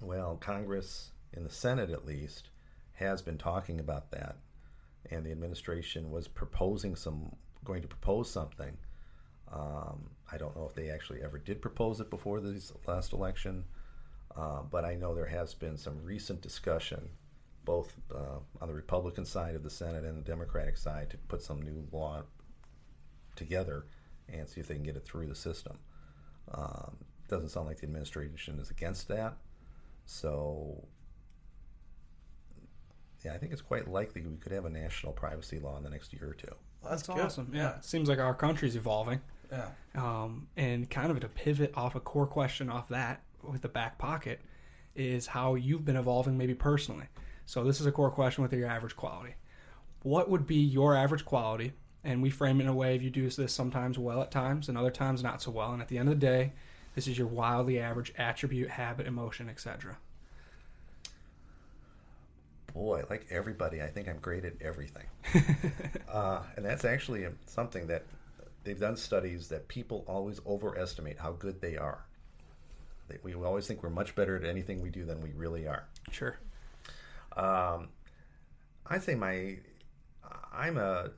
Well, Congress, in the Senate at least, has been talking about that, and the administration was proposing some, going to propose something. Um, I don't know if they actually ever did propose it before this last election, uh, but I know there has been some recent discussion, both uh, on the Republican side of the Senate and the Democratic side, to put some new law together and see if they can get it through the system. Um, doesn't sound like the administration is against that, so yeah, I think it's quite likely we could have a national privacy law in the next year or two. Well, that's, That's good. awesome. Yeah. It seems like our country's evolving. Yeah. Um, and kind of to pivot off a core question off that with the back pocket is how you've been evolving maybe personally. So this is a core question with your average quality. What would be your average quality? And we frame it in a way if you do this sometimes well at times and other times not so well. And at the end of the day, this is your wildly average attribute, habit, emotion, etc. Boy, like everybody, I think I'm great at everything. uh, and that's actually um, something that they've done studies that people always overestimate how good they are. They, we always think we're much better at anything we do than we really are. Sure. Um, I'd say my, I'm a,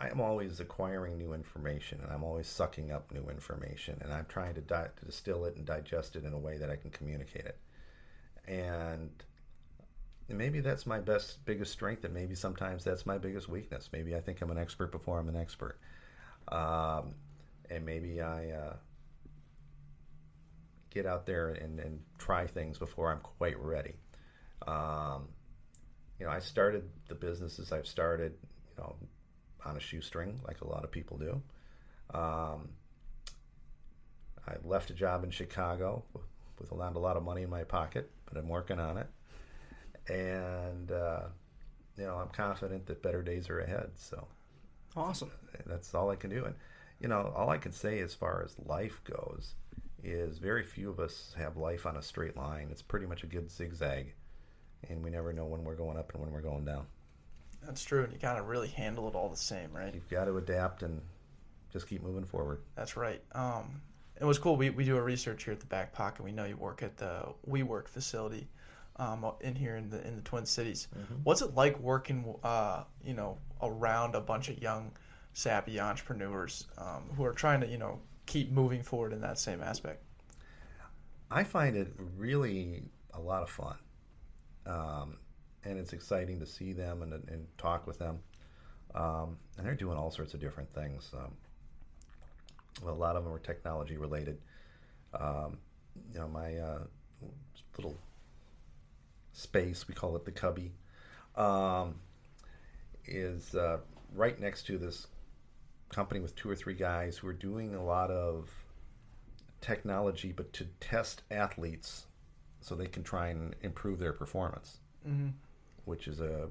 I'm always acquiring new information, and I'm always sucking up new information, and I'm trying to, di- to distill it and digest it in a way that I can communicate it. And maybe that's my best, biggest strength, and maybe sometimes that's my biggest weakness. Maybe I think I'm an expert before I'm an expert, um, and maybe I. Uh, get out there and, and try things before I'm quite ready. Um, you know, I started the businesses I've started, you know, on a shoestring, like a lot of people do. Um, I left a job in Chicago with, a lot of money in my pocket, but I'm working on it. And, uh, you know, I'm confident that better days are ahead. So Awesome. that's all I can do. And, you know, all I can say as far as life goes is very few of us have life on a straight line. It's pretty much a good zigzag, and we never know when we're going up and when we're going down. That's true, and you gotta really handle it all the same, right? You've got to adapt and just keep moving forward. That's right. Um, it was cool. We, we do a research here at the Back Pocket. We know you work at the WeWork facility um, in here in the in the Twin Cities. What's it like working, uh, you know, around a bunch of young, sappy entrepreneurs um, who are trying to, you know, keep moving forward in that same aspect? I find it really a lot of fun, um, and it's exciting to see them and, and talk with them. Um, and they're doing all sorts of different things. Um, a lot of them are technology related. Um, you know, my uh, little space, we call it the cubby, um, is uh, right next to this company with two or three guys who are doing a lot of technology, but to test athletes so they can try and improve their performance, Mm-hmm. which is a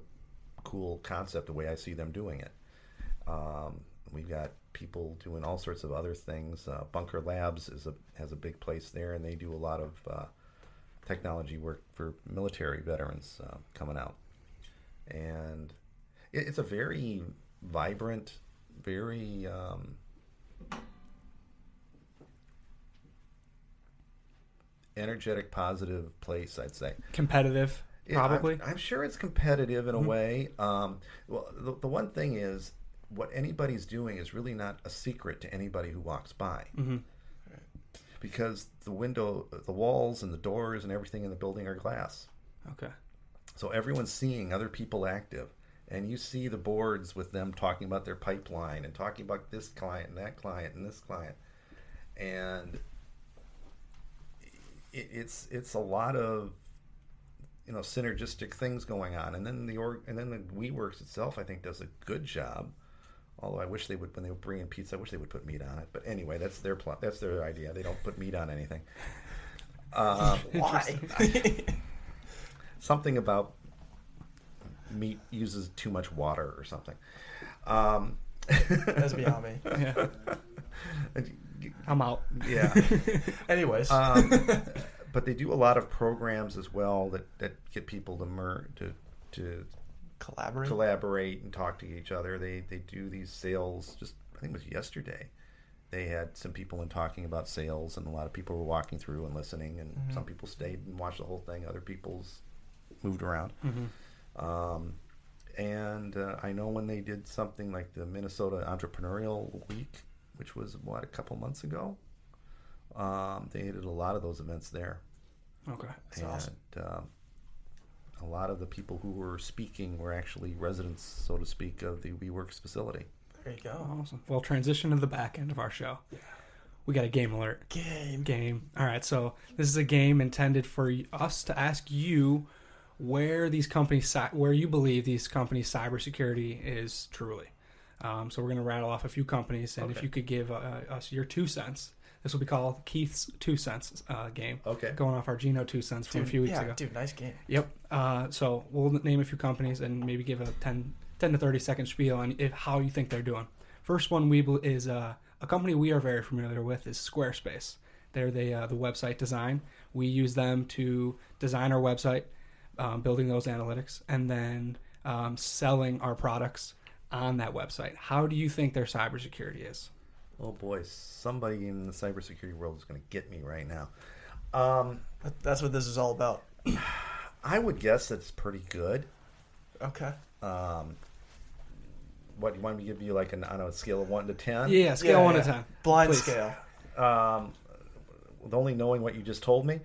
cool concept, the way I see them doing it. Um, we've got people doing all sorts of other things. Uh, Bunker Labs is a, has a big place there, and they do a lot of uh, technology work for military veterans uh, coming out. And it, it's a very vibrant, very um, energetic, positive place, I'd say. Competitive, I'm- probably. I'm, sure it's competitive in a way. Um, well, the, the one thing is, what anybody's doing is really not a secret to anybody who walks by. Mhm. Because the window, the walls, and the doors, and everything in the building are glass. Okay. So everyone's seeing other people active. And you see the boards with them talking about their pipeline and talking about this client and that client and this client. And it, it's it's a lot of you know synergistic things going on. And then the org and then the WeWorks itself I think does a good job. Although I wish they would when they bring in pizza, I wish they would put meat on it. But anyway, that's their pl- that's their idea. They don't put meat on anything. Um, Why? something about meat uses too much water or something. Um, That's beyond me. Yeah. I'm out. yeah. Anyways, Um, but they do a lot of programs as well that, that get people to mer- to to collaborate. collaborate and talk to each other. They they do these sales. Just I think it was yesterday. They had some people in talking about sales, and a lot of people were walking through and listening. And some people stayed and watched the whole thing. Other people's moved around. Um, and uh, I know when they did something like the Minnesota Entrepreneurial Week, which was what a couple months ago. Um, they did a lot of those events there Okay. That's awesome. and um, a lot of the people who were speaking were actually residents, so to speak, of the WeWorks facility. There you go. Awesome. Well, transition to the back end of our show. Yeah. We got a game alert. Game. Game. All right. So this is a game intended for us to ask you where these companies, where you believe these companies' cybersecurity is truly. Um, so we're going to rattle off a few companies, and if you could give uh, us your two cents, this will be called Keith's two cents uh, game. Okay. Going off our Gino two cents from a few weeks yeah, ago. dude, nice game. Yep. Uh, so we'll name a few companies and maybe give a 10, 10 to 30 second spiel on if, how you think they're doing. First one we bel- is uh, a company we are very familiar with is Squarespace. They're the, uh, the website design. We use them to design our website, um, building those analytics, and then um, selling our products on that website. How do you think their cybersecurity is? Oh boy, somebody in the cybersecurity world is going to get me right now. Um, That's what this is all about. I would guess it's pretty good. Okay. Um, what you want me to give you like an on a scale of one to ten? Yeah, scale Yeah, one yeah. to ten. Blind Please. scale. um, with only knowing what you just told me,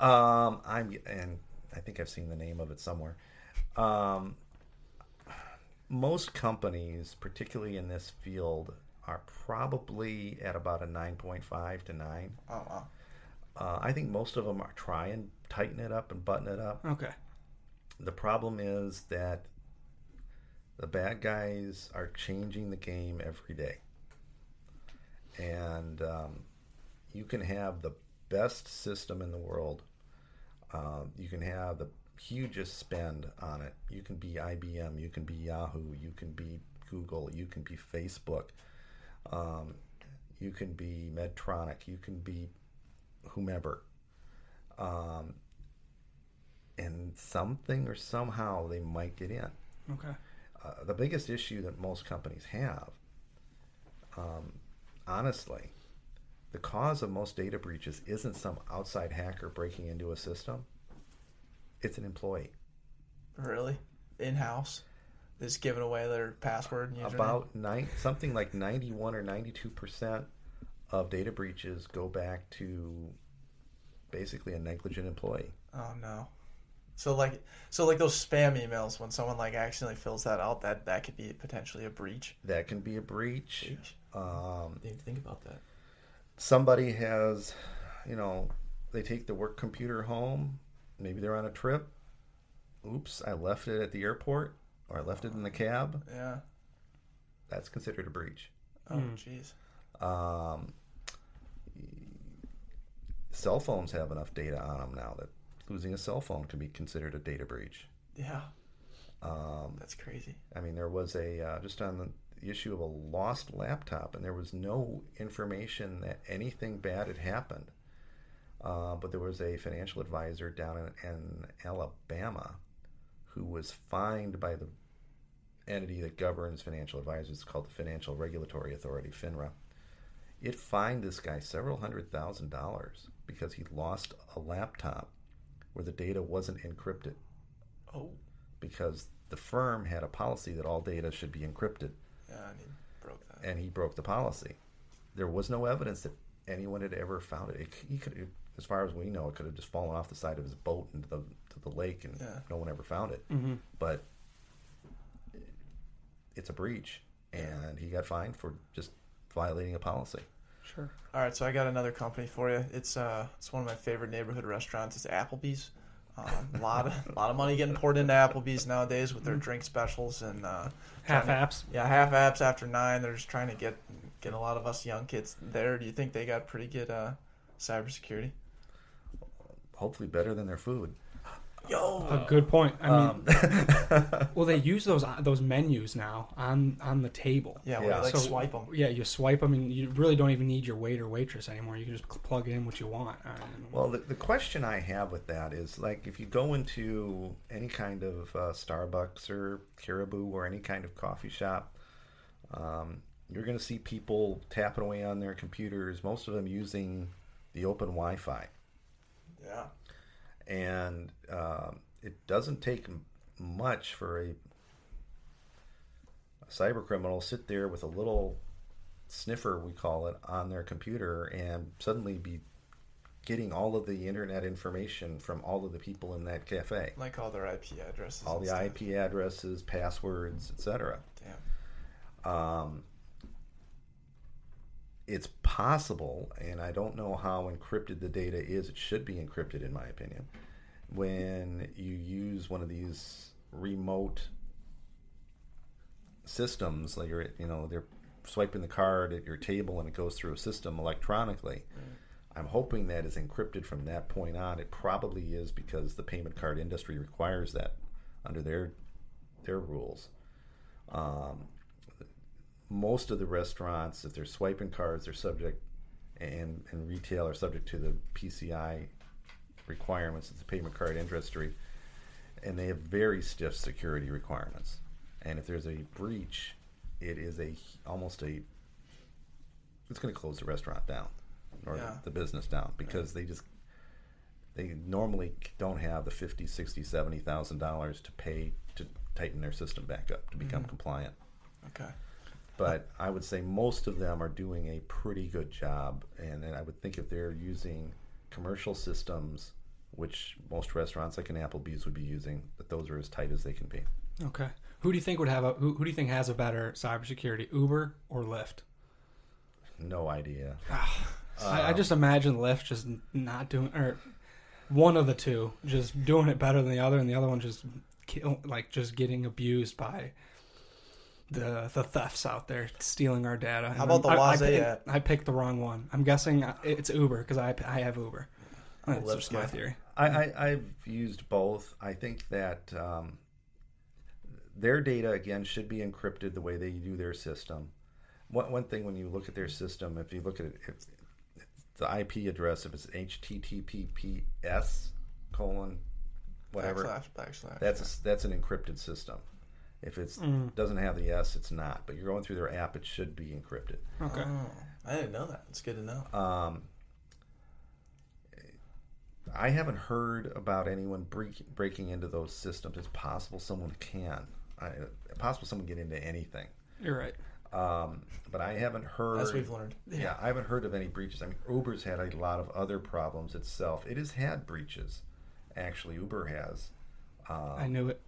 um, I'm and I think I've seen the name of it somewhere. Um, most companies, particularly in this field, are probably at about a nine point five to nine. Oh wow. Uh, I think most of them are trying and tighten it up and button it up. Okay. The problem is that the bad guys are changing the game every day. And um, you can have the best system in the world. Um, you can have the hugest spend on it. You can be IBM, you can be Yahoo, you can be Google, you can be Facebook. Um, you can be Medtronic, you can be whomever. Um, and something or somehow they might get in. Okay. Uh, the biggest issue that most companies have, um, honestly, the cause of most data breaches isn't some outside hacker breaking into a system. It's an employee. Really? In house? Just giving away their password and username? About nine, something like ninety-one or ninety-two percent of data breaches go back to basically a negligent employee. Oh no. So like so like those spam emails when someone like accidentally fills that out, that that could be potentially a breach. That can be a breach. Um, Didn't think about that. somebody has, you know, they take the work computer home. Maybe they're on a trip. Oops, I left it at the airport or I left it in the cab. Yeah. That's considered a breach. Oh Hmm. jeez. Um, cell phones have enough data on them now that losing a cell phone can be considered a data breach. Yeah. Um, That's crazy. I mean, there was a uh, just on the issue of a lost laptop, and there was no information that anything bad had happened. Uh, but there was a financial advisor down in, in Alabama who was fined by the entity that governs financial advisors. It's called the Financial Regulatory Authority, FINRA. It fined this guy several hundred thousand dollars because he lost a laptop where the data wasn't encrypted Oh. because the firm had a policy that all data should be encrypted, Yeah, and he broke that. and he broke the policy. There was no evidence that anyone had ever found it. it he could, as far as we know, it could have just fallen off the side of his boat into the to the lake, and Yeah. no one ever found it. Mm-hmm. But it's a breach, and he got fined for just violating a policy. Sure. All right, so I got another company for you. It's uh, it's one of my favorite neighborhood restaurants. It's Applebee's. Um, a lot of a lot of money getting poured into Applebee's nowadays with their drink specials and uh, Half to- apps. Yeah, half apps after nine. They're just trying to get get a lot of us young kids there. Do you think they got pretty good uh, cybersecurity? Hopefully, better than their food. Yo, A good point. I mean, Um, well, they use those those menus now on on the table. yeah, we yeah. like So- swipe them. Yeah, you swipe them, and you really don't even need your waiter waitress anymore. You can just plug in what you want. Well, the, the question I have with that is like if you go into any kind of uh, Starbucks or Caribou or any kind of coffee shop, um, you're going to see people tapping away on their computers, most of them using the open Wi Fi. Yeah, And um, it doesn't take much for a, a cyber criminal to sit there with a little sniffer, we call it, on their computer and suddenly be getting all of the internet information from all of the people in that cafe. like all their IP addresses. All the stuff. IP addresses, passwords, etc. Damn. Um, it's possible, and I don't know how encrypted the data is. It should be encrypted, in my opinion. When you use one of these remote systems, like you're, you know, they're swiping the card at your table and it goes through a system electronically. I'm hoping that is encrypted from that point on. It probably is because the payment card industry requires that under their their rules. Um, most of the restaurants, if they're swiping cards, they're subject, and, and retail are subject to the PCI requirements of the payment card industry, and they have very stiff security requirements. And if there's a breach, it is a almost a it's going to close the restaurant down or Yeah. the business down because they just they normally don't have the 50 60 70000 dollars to pay to tighten their system back up to become mm-hmm. compliant Okay. But I would say most of them are doing a pretty good job. And then I would think if they're using commercial systems, which most restaurants like an Applebee's would be using, that those are as tight as they can be. okay, who do you think would have a who, who do you think has a better cybersecurity, Uber or Lyft? No idea. Ah, I, I um, just imagine Lyft just not doing or one of the two just doing it better than the other, and the other one just kill, like just getting abused by the the thefts out there stealing our data. How And about the I, I, Wazay I. I picked the wrong one. I'm guessing it's Uber because I I have Uber. That's Lyft's just my theory. I, I, I've used both. I think that um, their data, again, should be encrypted the way they do their system. one, one thing when you look at their system, if you look at it, if the IP address, if it's HTTPS colon whatever, Backslash, backslash. that's a, that's an encrypted system. If it doesn't have the S, it's not. But you're going through their app, it should be encrypted. Okay. Oh, I didn't know that. It's good to know. Um, I haven't heard about anyone break, breaking into those systems. It's possible someone can. I, possible someone get into anything. You're right. Um, but I haven't heard. As we've learned. Yeah, I haven't heard of any breaches. I mean, Uber's had a lot of other problems itself. It has had breaches. Actually, Uber has. I knew it.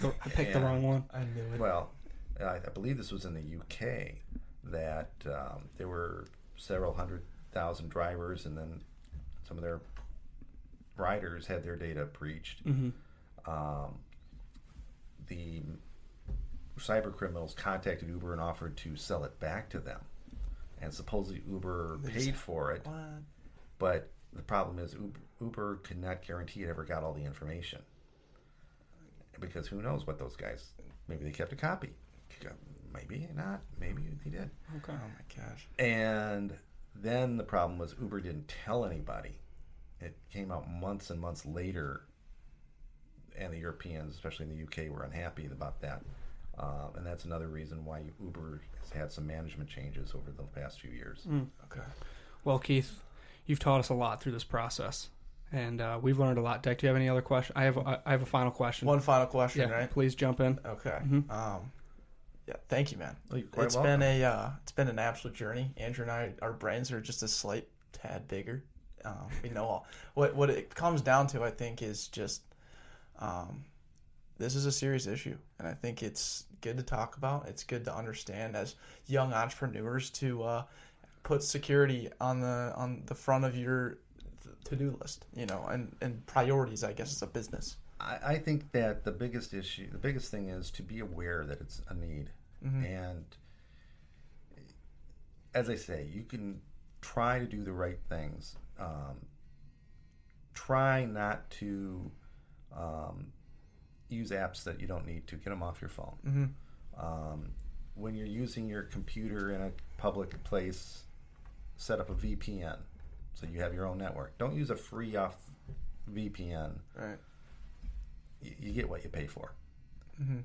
The- I picked the wrong one. I knew it. Well, I, I believe this was in the UK that um, there were several hundred thousand drivers, and then some of their riders had their data breached. Um, the cyber criminals contacted Uber and offered to sell it back to them, and supposedly Uber paid for it. What? But the problem is Uber, Uber could not guarantee it ever got all the information. Because who knows what those guys, maybe they kept a copy. Maybe not. Maybe they did. Okay. Oh my gosh. And then the problem was Uber didn't tell anybody. It came out months and months later, and the Europeans, especially in the UK, were unhappy about that. Um, and that's another reason why Uber has had some management changes over the past few years. Okay. Well, Keith, you've taught us a lot through this process, and uh, we've learned a lot. Deck, do you have any other question? I have. I have a final question. One final question, yeah, right? please jump in. Okay. Mhm. Um, yeah. Thank you, man. Well, you're It's welcome. been a uh, it's been an absolute journey. Andrew and I, our brains are just a slight tad bigger. Um, we know all what what it comes down to. I think is just um, this is a serious issue, and I think it's good to talk about. It's good to understand as young entrepreneurs to uh, put security on the on the front of your to do list. You know, and and priorities. I guess as a business. I, I think that the biggest issue, the biggest thing is to be aware that it's a need. And as I say, you can try to do the right things. Um, try not to um, use apps that you don't need to. Get them off your phone. Um, when you're using your computer in a public place, set up a VPN so you have your own network. Don't use a free off VPN Right. y- you get what you pay for.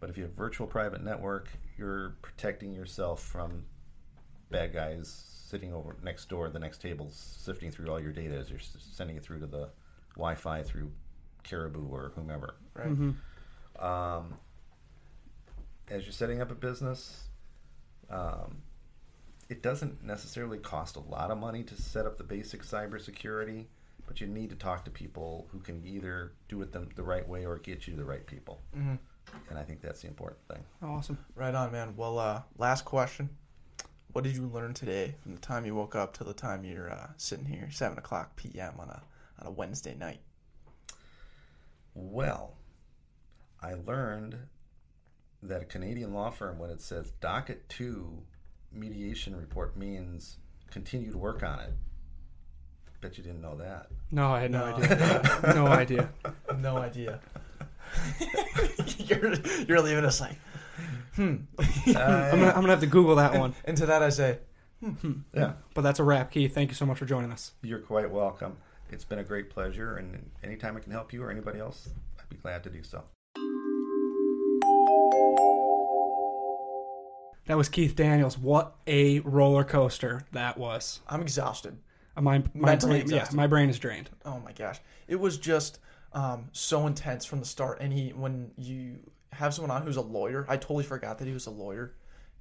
But if you have virtual private network, you're protecting yourself from bad guys sitting over next door, the next table, sifting through all your data as you're s- sending it through to the Wi-Fi through Caribou or whomever. Right. Um, as you're setting up a business, um, it doesn't necessarily cost a lot of money to set up the basic cybersecurity, but you need to talk to people who can either do it the, the right way or get you the right people. Mm-hmm. And I think that's the important thing. Awesome. Right on, man. Well, uh, last question. What did you learn today from the time you woke up till the time you're uh, sitting here, seven o'clock p.m. on a on a Wednesday night? Well, I learned that a Canadian law firm, when it says docket two mediation report, means continue to work on it. Bet you didn't know that. No, I had no, No. idea. no idea. No idea. you're you're leaving us like, hmm. I'm gonna, I'm gonna have to Google that one. And to that I say, Yeah. But that's a wrap, Keith. Thank you so much for joining us. You're quite welcome. It's been a great pleasure, and anytime I can help you or anybody else, I'd be glad to do so. That was Keith Daniels. What a roller coaster that was. I'm exhausted. Uh, My, my Mentally brain, yeah, exhausted. my brain is drained. Oh my gosh, it was just um, so intense from the start. And he, when you have someone on who's a lawyer, I totally forgot that he was a lawyer.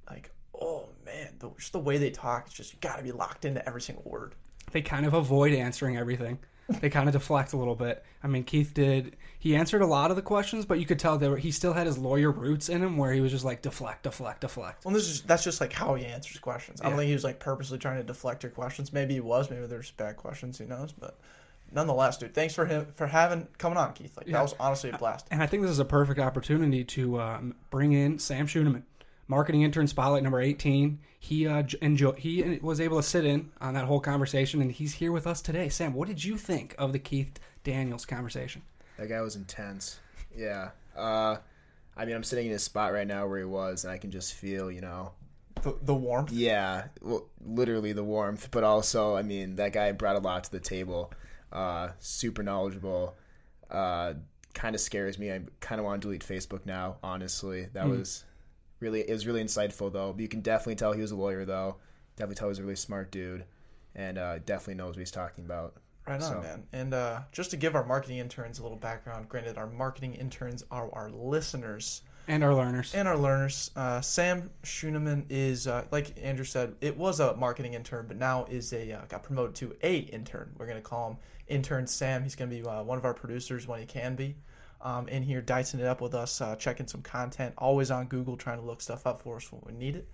Like, oh man, the, just the way they talk, it's just you got to be locked into every single word. They kind of avoid answering everything. They kind of deflect a little bit. I mean, Keith did. He answered a lot of the questions, but you could tell were, he still had his lawyer roots in him, where he was just like deflect, deflect, deflect. Well, this is that's just like how he answers questions. I don't Yeah. think he was like purposely trying to deflect your questions. Maybe he was. Maybe there's bad questions. Who knows? But nonetheless, dude, thanks for him for having coming on, Keith. Like Yeah. that was honestly a blast. And I think this is a perfect opportunity to um, bring in Sam Schuneman, marketing intern spotlight number 18. He uh, enjoy, he was able to sit in on that whole conversation, and he's here with us today. Sam, what did you think of the Keith Daniels conversation? That guy was intense. Yeah. Uh, I mean, I'm sitting in his spot right now where he was, and I can just feel, you know, The, the warmth. Yeah, well, literally the warmth, but also, I mean, that guy brought a lot to the table. Uh, super knowledgeable. Uh, kind of scares me. I kind of want to delete Facebook now. Honestly, that was really it was really insightful though. But You can definitely tell he was a lawyer though. Definitely tell he was a really smart dude, and uh, definitely knows what he's talking about. Right on, So- man. And uh, just to give our marketing interns a little background, granted, our marketing interns are our listeners And our learners. and our learners. Uh, Sam Schuneman is, uh, like Andrew said, it was a marketing intern, but now is a uh, got promoted to a intern. We're gonna call him intern Sam. He's gonna be uh, one of our producers when he can be. Um, in here, dicing it up with us, uh, checking some content, always on Google, trying to look stuff up for us when we need it,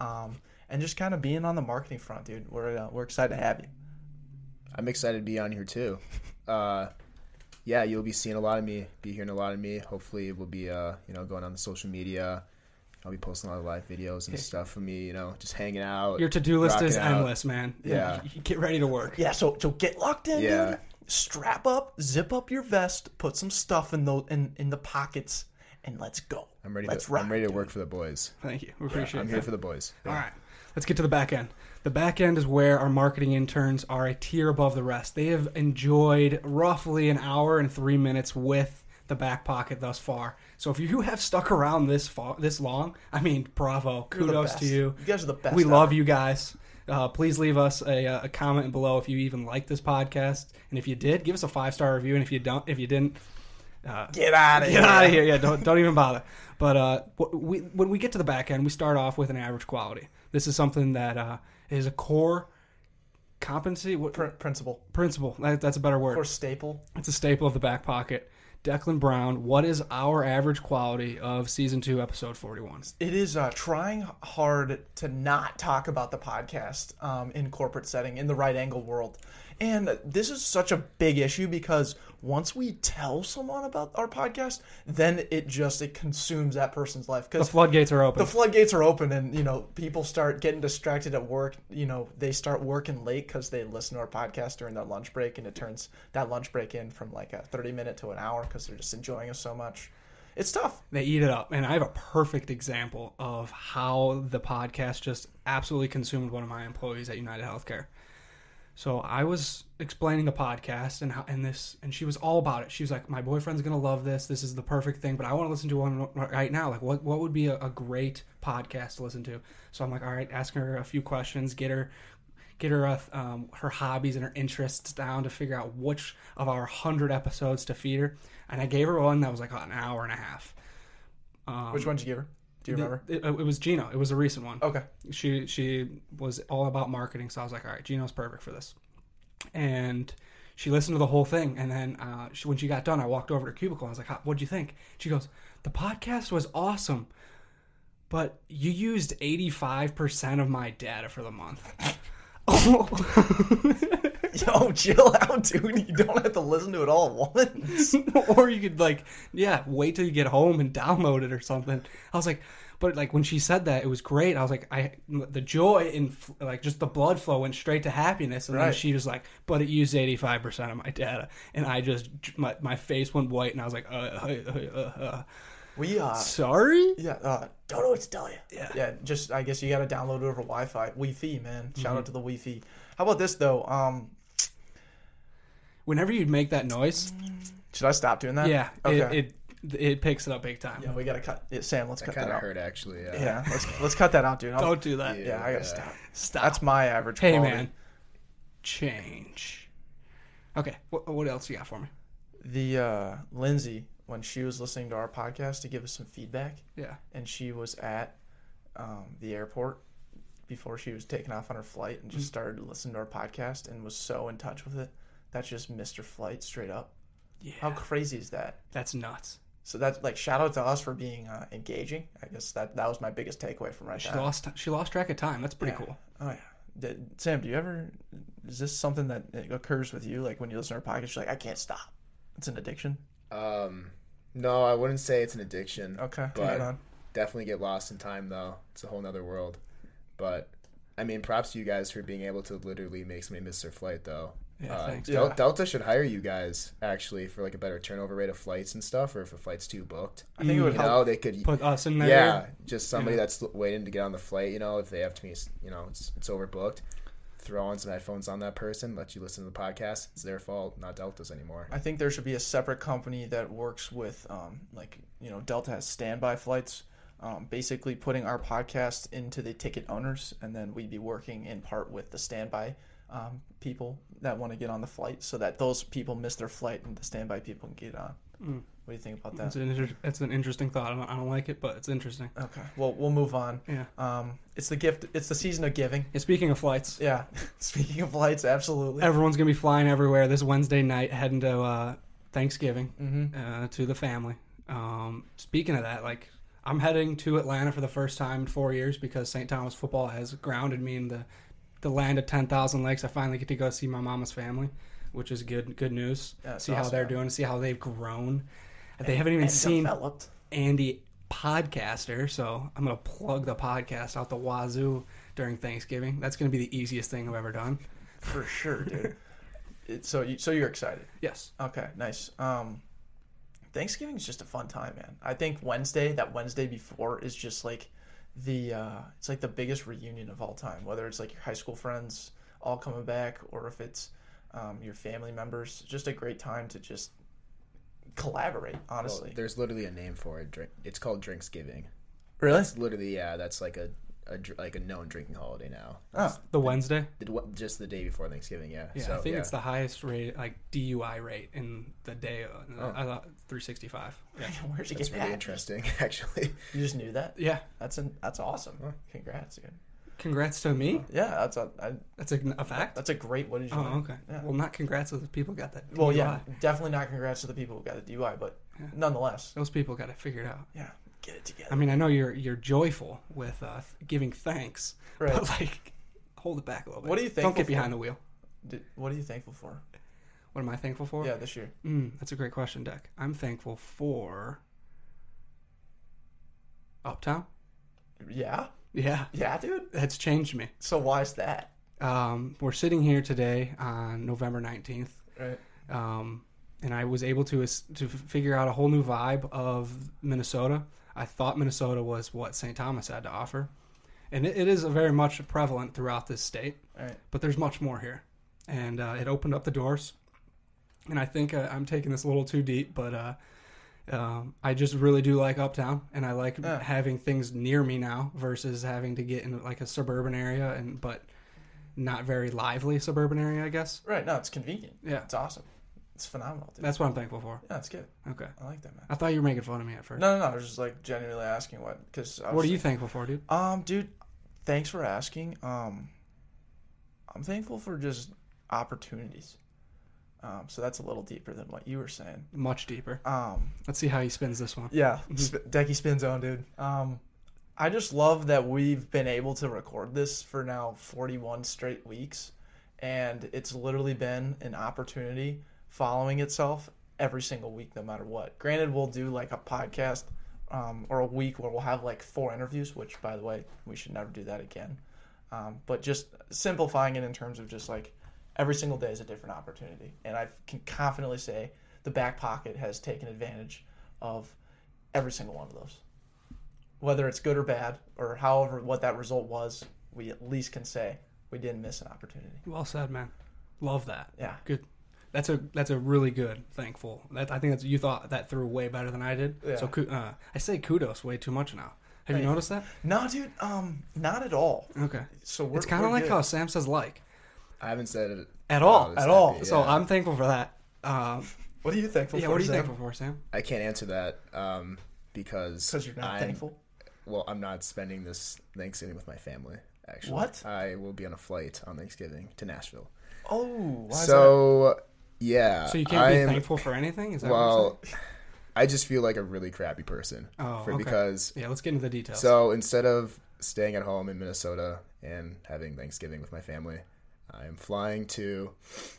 um, and just kind of being on the marketing front, dude. We're uh, we're excited to have you. I'm excited to be on here too. Uh, yeah, you'll be seeing a lot of me, be hearing a lot of me. Hopefully, we'll be uh, you know going on the social media. I'll be posting a lot of live videos and stuff for me. You know, just hanging out. Your to-do list is out. endless, man. Yeah. Get ready to work. Yeah, so so get locked in, Yeah. dude. Strap up, zip up your vest, put some stuff in the in, in the pockets, and let's go. I'm ready. Let's to, rock, I'm ready to dude. work for the boys. Thank you. We appreciate it. I'm that. here for the boys. All right. Let's get to the back end. The back end is where our marketing interns are a tier above the rest. They have enjoyed roughly an hour and three minutes with the back pocket thus far. So if you have stuck around this far, this long, I mean, bravo, kudos to you. You guys are the best. we love you guys. Uh, please leave us a, a comment below if you even like this podcast, and if you did, give us a five star review. And if you don't, if you didn't, uh, Get out of here. Get out of here! Yeah, don't don't even bother. But uh, we, when we get to the back end, we start off with an average quality. This is something that uh, is a core competency what, Pr- principal principle. That, that's a better word. or staple. It's a staple of the back pocket. Declan Brown, what is our average quality of season two, episode forty-one? It is uh, trying hard to not talk about the podcast um, in corporate setting in the right angle world. And this is such a big issue because once we tell someone about our podcast, then it just it consumes that person's life Because The floodgates are open. the floodgates are open and you know people start getting distracted at work you know they start working late because they listen to our podcast during their lunch break and it turns that lunch break in from like a 30 minute to an hour because they're just enjoying us so much it's tough they eat it up. And I have a perfect example of how the podcast just absolutely consumed one of my employees at United Healthcare. So I was explaining the podcast and how and this and she was all about it. She was like, "My boyfriend's gonna love this. This is the perfect thing." But I want to listen to one right now. Like, what what would be a, a great podcast to listen to? So I'm like, "All right, ask her a few questions, get her." Get her uh, um, her hobbies and her interests down to figure out which of our hundred episodes to feed her, and I gave her one that was like an hour and a half. Um, which one did you give her do you remember? It, it was Gino. It was a recent one. Okay. She she was all about marketing so i was like all right gino's perfect for this. And she listened to the whole thing and then uh, she, when she got done i walked over to her cubicle. I was like what'd you think? She goes the podcast was awesome but you used 85% of my data for the month yo chill out dude. You don't have to listen to it all at once. Or you could like yeah wait till you get home and download it or something. I was like but like when she said that it was great. I was like i the joy and like just the blood flow went straight to happiness. And then she was like but it used 85% of my data. And i just my, my face went white and i was like uh, uh, uh, uh, we uh sorry? Yeah uh don't know what to tell you Yeah. yeah just i guess you gotta download it over wi-fi. Wi-fi man. Shout Mm-hmm. out to the wi-fi. How about this though? Um whenever you make that noise should i stop doing that? yeah okay. it, it it picks it up big time. Yeah we gotta cut yeah, sam let's That cut that kind of out. hurt actually. Yeah. yeah let's let's cut that out dude. I'll- don't do that. Yeah i gotta stop. Stop. That's my average. hey quality. man. Change. Okay what, what else you got for me? The uh, Lindsay when she was listening to our podcast to give us some feedback, yeah. and she was at um, the airport before she was taking off on her flight, and just started listening to our podcast and was so in touch with it. That's just Mr. flight straight up. yeah How crazy is that? That's nuts. So that's like shout out to us for being uh, engaging. I guess that that was my biggest takeaway from right She now. lost she lost track of time. That's pretty Yeah. cool. Oh yeah. Did, Sam, do you ever? Is this something that occurs with you? Like when you listen to our podcast, you're like, I can't stop. It's an addiction. Um, no, I wouldn't say it's an addiction. Okay, but on. definitely get lost in time though. It's a whole nother world. But I mean, props to you guys for being able to literally make somebody miss their flight though. Yeah, Uh, thanks. Del- Yeah. Delta should hire you guys actually for like a better turnover rate of flights and stuff, or if a flight's too booked. I think it would You help. know, they could. Put us in there. Yeah, just somebody Yeah. that's waiting to get on the flight. You know, if they have to be, you know, it's, it's overbooked. Throw on some headphones on that person, let you listen to the podcast. It's their fault, not Delta's anymore. I think there should be a separate company that works with, um, like you know, Delta has standby flights, um, basically putting our podcast into the ticket owners, and then we'd be working in part with the standby um, people that want to get on the flight, so that those people miss their flight and the standby people can get on. Mm. What do you think about It's that? an, inter- it's an interesting thought. I don't, I don't like it, but it's interesting. Okay, well we'll move on. Yeah. Um, it's the gift. It's the season of giving. yeah speaking of flights, Yeah. Speaking of flights, absolutely. everyone's gonna be flying everywhere this Wednesday night, heading to uh, Thanksgiving Mm-hmm. uh, to the family. Um, speaking of that, like I'm heading to Atlanta for the first time in four years because St. Thomas football has grounded me in the the land of ten thousand lakes. I finally get to go see my mama's family, which is good good news. Yeah, see how they're doing, see how they've grown. They haven't even seen developed. Andy podcaster, so I'm gonna plug the podcast out the wazoo during Thanksgiving. That's gonna be the easiest thing I've ever done. for sure, dude. It, so you so you're excited. Yes. Okay, nice. Um, Thanksgiving is just a fun time, man. I think Wednesday, that Wednesday before, is just like the uh, it's like the biggest reunion of all time. Whether it's like your high school friends all coming back, or if it's um, your family members, just a great time to just collaborate. Well, Honestly, there's literally a name for it. Drink. It's called Drinksgiving. really? It's literally yeah. That's like a, a like a known drinking holiday now. Oh, The Wednesday. It wa- Just the day before Thanksgiving. Yeah. Yeah, So, I think yeah. it's the highest rate, like DUI rate in the day. Uh, Oh. I thought 365. Yeah. where'd you That's get really that? interesting, actually. You just knew that? Yeah. That's an that's awesome. Congrats, dude. Congrats to me. Yeah, that's a I, That's a, a fact. that's a great. What did you? Oh, learn? okay. Yeah. Well, not congrats to the people who got that. Well, yeah, definitely not congrats to the people who got the DUI, but Yeah. nonetheless, Those people got it figured out. yeah, get it together. I mean, I know you're you're joyful with uh, giving thanks, Right. but like, hold it back a little bit. What are you think? Don't get for? behind the wheel. Did, what are you thankful for? What am I thankful for? Yeah, this year. Mm, that's a great question, Deck. I'm thankful for Uptown. Yeah, Yeah, yeah, dude. that's changed me. So why is that? Um, we're sitting here today on November 19th, Right. um, and I was able to to figure out a whole new vibe of Minnesota. I thought Minnesota was what St. Thomas had to offer, and it, it is very much prevalent throughout this state. Right. But there's much more here, and uh, it opened up the doors. And I think uh, I'm taking this a little too deep, but uh, um, I just really do like Uptown, and I like Yeah. having things near me now versus having to get in like a suburban area, and but not very lively suburban area, I guess. Right. No, it's convenient. Yeah, It's awesome. It's phenomenal, dude. that's what I'm thankful for. yeah, it's good. Okay, I like that, man. I thought you were making fun of me at first. No, no, no. I was just like genuinely asking what because what are you thankful for, dude? Um, dude, thanks for asking. Um, I'm thankful for just opportunities. Um, so that's a little deeper than what you were saying. Much deeper. Um, Let's see how he spins this one. Yeah, sp- Decky spin zone, dude. Um, I just love that we've been able to record this for now 41 straight weeks, and it's literally been an opportunity following itself every single week, no matter what. Granted, we'll do like a podcast um, or a week where we'll have like four interviews, which, by the way, we should never do that again. Um, but just simplifying it in terms of just like every single day is a different opportunity, and I can confidently say the back pocket has taken advantage of every single one of those. Whether it's good or bad, or however what that result was, we at least can say we didn't miss an opportunity. Well said, man. Love that. Yeah. Good. That's a that's a really good thankful. That I think that's you thought that through way better than I did. Yeah. So uh, I say kudos way too much now. Have you noticed that? No, dude, um, not at all. Okay. So we're, it's kind of like good. how Sam says like I haven't said it at all. this at all. happy, So. I'm thankful for that. Um, What are you thankful yeah. for? Yeah. What are you Sam? thankful for, Sam? I can't answer that um, because Because you're not I'm- thankful. Well, I'm not spending this Thanksgiving with my family. Actually, What? I will be on a flight on Thanksgiving to Nashville. Oh, why is that? so yeah, So you can't be I'm- thankful for anything? Is that what Well, I just feel like a really crappy person Oh, for okay. because? Yeah. Let's get into the details. so instead of staying at home in Minnesota and having Thanksgiving with my family, I am flying to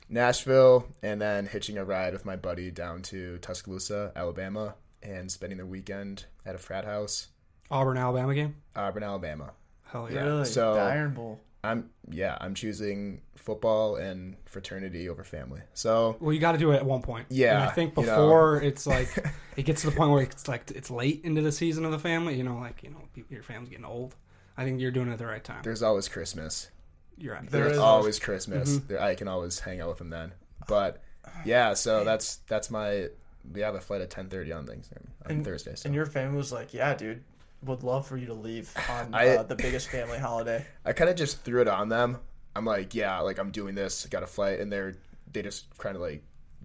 Nashville and then hitching a ride with my buddy down to Tuscaloosa, Alabama, and spending the weekend at a frat house, Auburn, Alabama game. Auburn, Alabama. Hell yeah. really so- the Iron Bowl. I'm yeah, I'm choosing football and fraternity over family. So Well, you got to do it at one point. Yeah, And I think you know. before it's like it gets to the point where it's like it's late into the season of the family. You know, like you know, your family's getting old. I think you're doing it at the right time. there's always Christmas. You're right. There There's is always Christmas. Mm-hmm. There, I can always hang out with them then. But yeah, so that's that's my we have a flight at 10:30 on things on And- Thursday. So And your family was like, "Yeah, dude, would love for you to leave on I- uh, the biggest family holiday." I kind of just threw it on them. I'm like, yeah, like I'm doing this, got a flight, and they're they just kind of like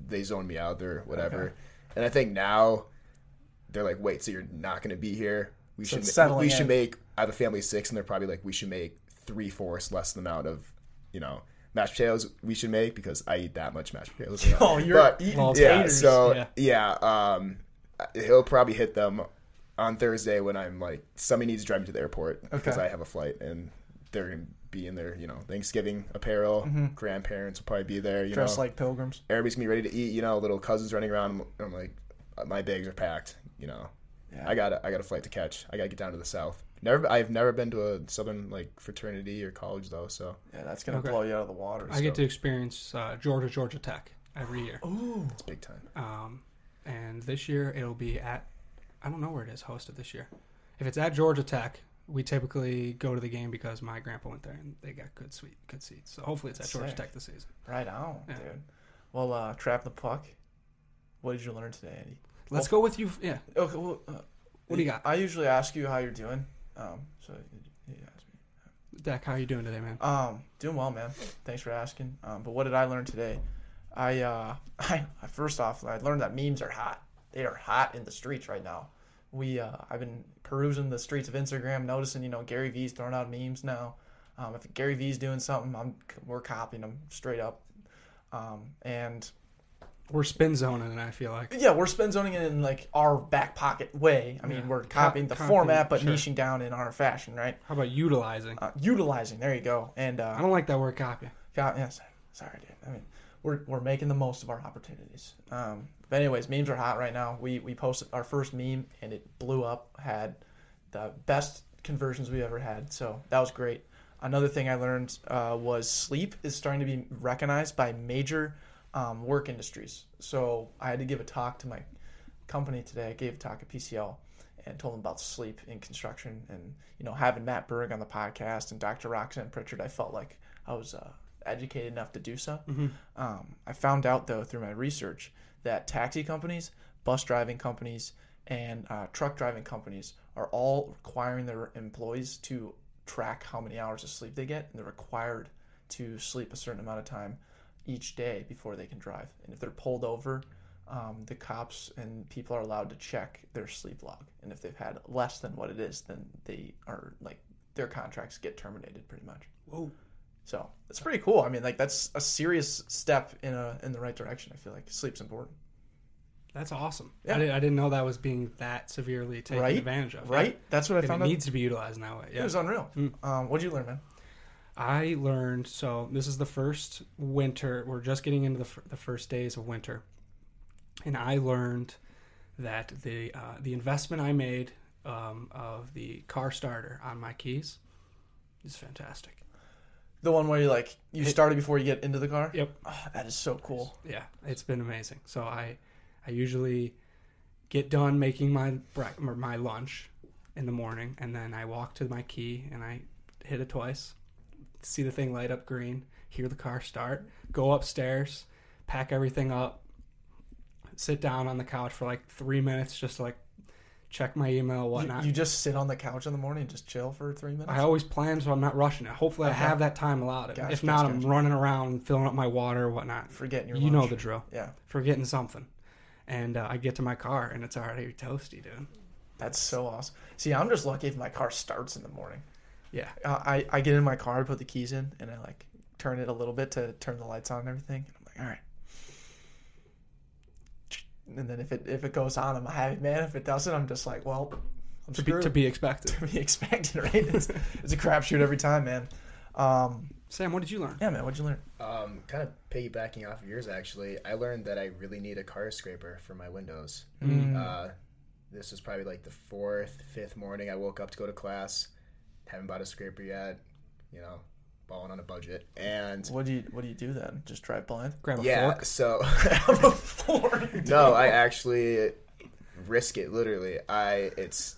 they zone me out or whatever. Okay. And I think now they're like, wait, so you're not going to be here? We So should it's ma- settling we should make I have a family of six, and they're probably like, we should make three fourths less the amount of you know mashed potatoes we should make because I eat that much mashed potatoes. Oh, you're But- eating yeah, taters. so yeah. yeah, um, he'll probably hit them on Thursday when I'm like somebody needs to drive me to the airport because Okay. I have a flight and they're gonna be in their you know Thanksgiving apparel. Grandparents will probably be there. You dressed know, like pilgrims. everybody's gonna be ready to eat. You know, little cousins running around. I'm like, my bags are packed. You know, Yeah. I got a, I got a flight to catch. I gotta get down to the south. Never, I've never been to a southern like fraternity or college though. So Yeah, that's gonna Okay. blow you out of the water. I get to experience uh, Georgia Georgia Tech every year. Ooh, it's big time. Um, and this year it'll be at I don't know where it is hosted this year. If it's at Georgia Tech, we typically go to the game because my grandpa went there and they got good sweet good seats. So hopefully it's at Georgia Sick. Tech this season. right on, Yeah. dude. Well, uh, trap the puck. What did you learn today, Andy? Let's go with you. Yeah. Okay, well, uh, What do you got? I usually ask you how you're doing. Um, so you ask me. Dak, how you doing today, man? Um, doing well, man. Thanks for asking. Um, but what did I learn today? I, uh, I first off, I learned that memes are hot. They are hot in the streets right now. We, uh, I've been perusing the streets of Instagram, noticing, you know, Gary V's throwing out memes now. Um, if Gary V's doing something, I'm, we're copying them straight up. Um, and We're spin zoning, and I feel like yeah, we're spin zoning it in like our back pocket way. I mean, Yeah. we're Co- copying the copying, format, but sure. niching down in our fashion, right? how about utilizing? Uh, utilizing. There you go. And uh, I don't like that word copy. God, yes. Sorry, dude. I mean, we're, we're making the most of our opportunities. Um, but anyways, memes are hot right now. We we posted our first meme and it blew up. Had the best conversions we ever had. So that was great. Another thing I learned uh, was sleep is starting to be recognized by major um, work industries. So I had to give a talk to my company today. I gave a talk at PCL and told them about sleep in construction and you know having Matt Berg on the podcast and Dr. Roxanne Prichard. I felt like I was uh, educated enough to do so. Um, I found out though through my research that taxi companies, bus driving companies, and uh, truck driving companies are all requiring their employees to track how many hours of sleep they get, and they're required to sleep a certain amount of time each day before they can drive. And if they're pulled over, um, the cops and people are allowed to check their sleep log. And if they've had less than what it is, then they are like their contracts get terminated pretty much. Whoa. So it's pretty cool. I mean, like that's a serious step in a in the right direction. I feel like sleep's important, That's awesome. Yeah. I, did, I didn't know that was being that severely taken Right? advantage of. right? That's what I found it out. needs to be utilized in that way. It was unreal. Mm. Um, what'd you learn, man? I learned so this is the first winter. We're just getting into the, f- the first days of winter, and I learned that the uh, the investment I made um, of the car starter on my keys is fantastic. The one where you like you Hit- started before you get into the car. Yep. Oh, that is so cool. Yeah, it's been amazing. So I I usually get done making my or my lunch in the morning, and then I walk to my key and I hit it twice, see the thing light up green, hear the car start, go upstairs, pack everything up, sit down on the couch for like three minutes just to like check my email, whatnot. you just sit on the couch in the morning and just chill for three minutes. I always plan so I'm not rushing it. Hopefully, Okay. I have that time allotted. Gotcha, if not, gotcha, I'm gotcha. running around filling up my water, whatnot. Forgetting your You know the drill Yeah, forgetting something. And uh, I get to my car and it's already toasty, dude. that's so awesome. See, I'm just lucky if my car starts in the morning. Yeah. Uh, I I get in my car, I put the keys in, and I like turn it a little bit to turn the lights on and everything. And I'm like, all right. And then if it if it goes on, I'm a happy man. If it doesn't, I'm just like, well, I'm To be, to be expected. to be expected, right? It's, it's a crapshoot every time, man. Um, Sam, what did you learn? yeah, man. What'd you learn? Um, kind of piggybacking off of yours, actually, I learned that I really need a car scraper for my windows. Mm. Uh, this was probably like the fourth, fifth morning I woke up to go to class. Haven't bought a scraper yet. You know, balling on a budget, and What do you What do you do then? Just drive blind? Grab a yeah, fork. so Before no, I actually risk it. Literally, I it's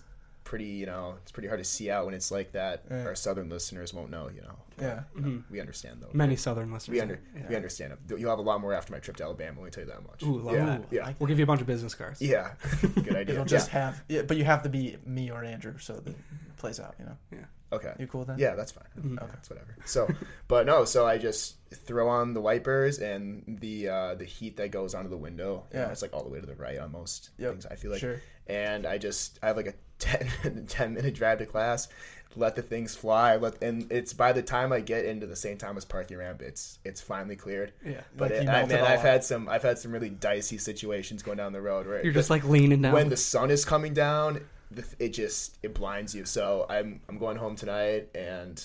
pretty you know it's pretty hard to see out when it's like that. Yeah. Our southern listeners won't know, you know. Yeah. We understand though. Many southern listeners. We under yeah. we understand. You'll have a lot more after my trip to Alabama. Let me tell you that much. Ooh, love yeah, that. yeah, We'll give you a bunch of business cards. yeah. Good idea. It'll just have. Yeah, but you have to be me or Andrew, so that it plays out. You know. Yeah. Okay. You cool with that? Yeah, that's fine. Mm-hmm. Okay, that's whatever. So, but no, so I just throw on the wipers and the uh, the heat that goes onto the window. you know, Yeah. it's like all the way to the right on most Yep, things. I feel like, sure. And I just I have like a 10, 10 minute drive to class. Let the things fly. Let and it's by the time I get into the St. Thomas parking ramp, it's it's finally cleared. Yeah. But Like it, I, melt it man, all I've out. had some I've had some really dicey situations going down the road. Right, You're just like leaning down. when the sun is coming down, it just it blinds you. So I'm I'm going home tonight, and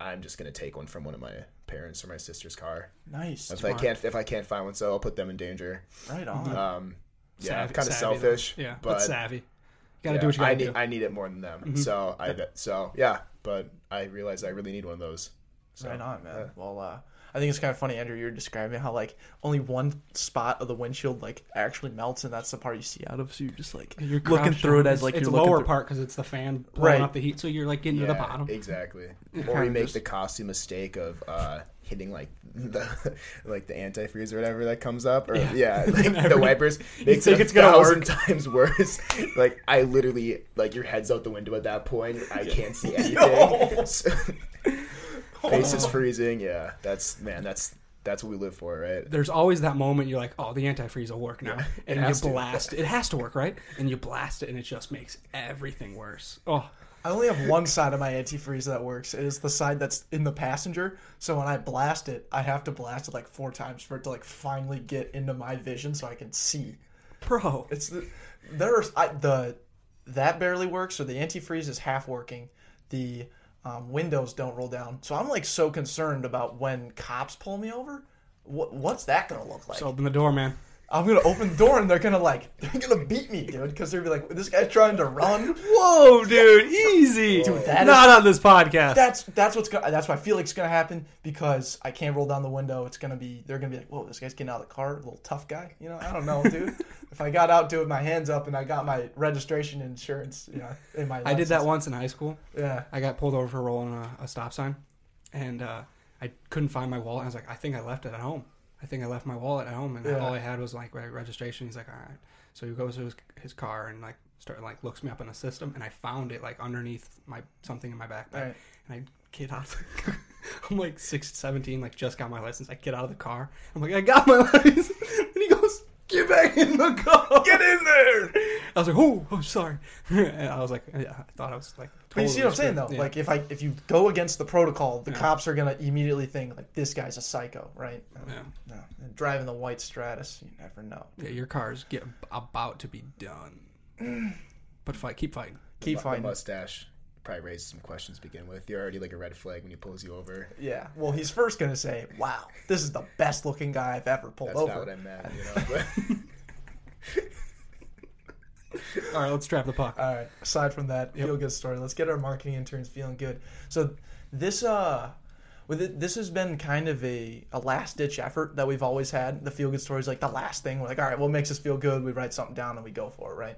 I'm just gonna take one from one of my parents or my sister's car. Nice. If I can't if I can't find one, so I'll put them in danger. Right on. Um, yeah, Savvy- kind of savvy, though. selfish. Yeah, but, but savvy. You gotta yeah, do what you gotta I do. need I need it more than them. So I so yeah, but I realize I really need one of those. So, right on, man. yeah. Well, uh, I think it's kind of funny, Andrew. You're describing how like only one spot of the windshield like actually melts, and that's the part you see out of. So you're just like You're looking through it as like it's you're lower through- part because it's the fan blowing Right. up the heat, so you're like getting to the bottom. exactly. Or kinda we make just- the costly mistake of uh, hitting like the like the antifreeze or whatever that comes up, or yeah, like the wipers makes think it a it's gonna thousand times worse. like I literally like your head's out the window at that point. I can't see anything. So- face is freezing. Yeah, that's man. That's that's what we live for, right? There's always that moment you're like, oh, the antifreeze will work now, it and you has to. blast. It has to work, right? And you blast it, and it just makes everything worse. Oh, I only have one side of my antifreeze that works. It is the side that's in the passenger. So when I blast it, I have to blast it like four times for it to like finally get into my vision so I can see. bro, It's the there's I, the that barely works. So the antifreeze is half working. The um, windows don't roll down. So I'm like so concerned about when cops pull me over. What what's that gonna look like? just open the door, man. I'm gonna open the door and they're gonna like they're gonna beat me, dude, because they're gonna be like, this guy's trying to run. Whoa, dude, easy. Dude, that Not is- on this podcast. That's that's what's gonna that's what I feel like it's gonna happen because I can't roll down the window. It's gonna be they're gonna be like, whoa, this guy's getting out of the car, little tough guy. You know, I don't know, dude. if I got out, doing my hands up, and I got my registration and insurance, you know, in my I did that once in high school. Yeah, I got pulled over for rolling a, a stop sign, and uh, I couldn't find my wallet. I was like, I think I left it at home. I think I left my wallet at home, and Yeah. all I had was like my registration. He's like, all right. So he goes to his, his car and like start like looks me up in the system, and I found it like underneath my something in my backpack, Right. and I get out. Of the I'm like six, 17, like just got my license. I get out of the car. I'm like, I got my license, and he goes, get back in the car, get in there. I was like, oh, oh, sorry. and I was like, yeah, I thought I was like. But you see what I'm saying though? Yeah. Like if I if you go against the protocol, the Yeah. cops are gonna immediately think like this guy's a psycho, right? Yeah. No, and driving the white Stratus, you never know. Yeah, your cars get about to be done. But fight, keep fighting. Keep The fighting. mustache probably raises some questions to begin with. You're already like a red flag when he pulls you over. Yeah. Well, he's first gonna say, "Wow, this is the best looking guy I've ever pulled That's over." not what I meant, you know. All right, let's trap the puck. All right. Aside from that, feel good story. Let's get our marketing interns feeling good. So this uh, with it, this has been kind of a, a last ditch effort that we've always had. The feel good story is like the last thing. We're like, all right, what makes us feel good? We write something down and we go for it, right?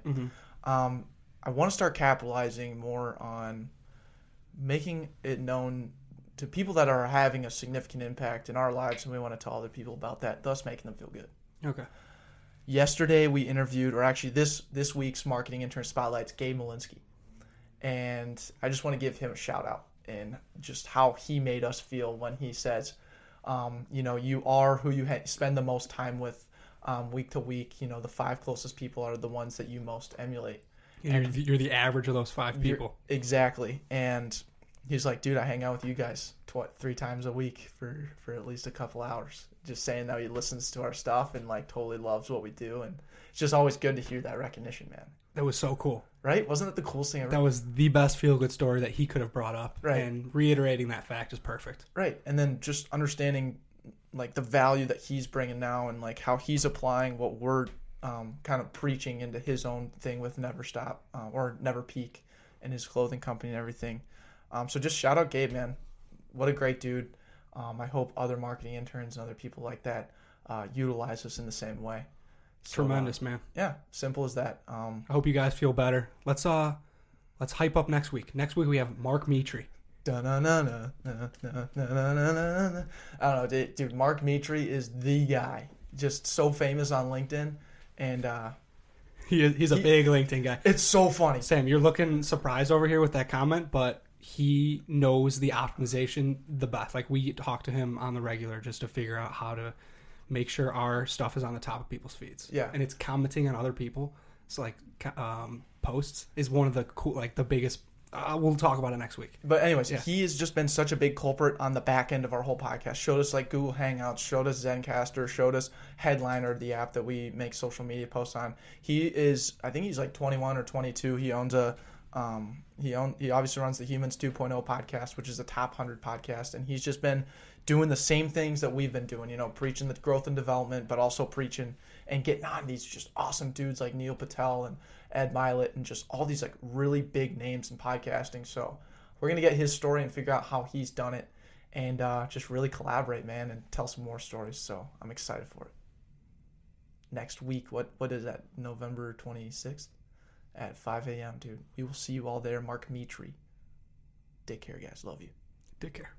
Um, I want to start capitalizing more on making it known to people that are having a significant impact in our lives, and we want to tell other people about that, thus making them feel good Okay. Yesterday we interviewed or actually this this week's marketing intern spotlights gabe malinsky. And i just want to give him a shout out and just how he made us feel when he says um, you know you are who you ha- spend the most time with um, week to week. You know the five closest people are the ones that you most emulate. You're, the- you're the average of those 5 people. exactly. And he's like dude i hang out with you guys tw- three times a week for for at least a couple hours just saying that he listens to our stuff and like totally loves what we do and it's just always good to hear that recognition man That was so cool. right wasn't that the coolest thing ever That was the best feel good story that he could have brought up. Right. And reiterating that fact is perfect. right and then just understanding like the value that he's bringing now and like how he's applying what we're um, kind of preaching into his own thing with never stop uh, or never peak and his clothing company and everything um, so just shout out Gabe, man. What a great dude. Um, I hope other marketing interns and other people like that uh, utilize us in the same way. So, Tremendous, uh, man. Yeah, simple as that. Um, I hope you guys feel better. Let's uh, let's hype up next week. Next week we have Mark Metry. I don't know, dude, dude. Mark Metry is the guy. Just so famous on LinkedIn, and uh, he, he's a he, big LinkedIn guy. It's so funny. Sam, you're looking surprised over here with that comment, but he knows the optimization the best. Like we talk to him on the regular just to figure out how to make sure our stuff is on the top of people's feeds. Yeah. and it's commenting on other people. So like um, posts is one of the cool, like the biggest. Uh, we'll talk about it next week. But anyways, Yeah. he has just been such a big culprit on the back end of our whole podcast. Showed us like Google Hangouts, showed us Zencastr, showed us Headliner, the app that we make social media posts on. He is, I think he's like 21 or 22. He owns a, um, he own, he obviously runs the Humans 2.0 podcast, which is a top 100 podcast, and he's just been doing the same things that we've been doing. You know, preaching the growth and development, but also preaching and getting on these just awesome dudes like Neil Patel and Ed Mylett and just all these like really big names in podcasting. So we're gonna get his story and figure out how he's done it, and uh, just really collaborate, man, and tell some more stories. So I'm excited for it. Next week, what what is that? November 26th at 5 a.m., dude. We will see you all there. Mark Metry. Take care, guys. Love you. Take care.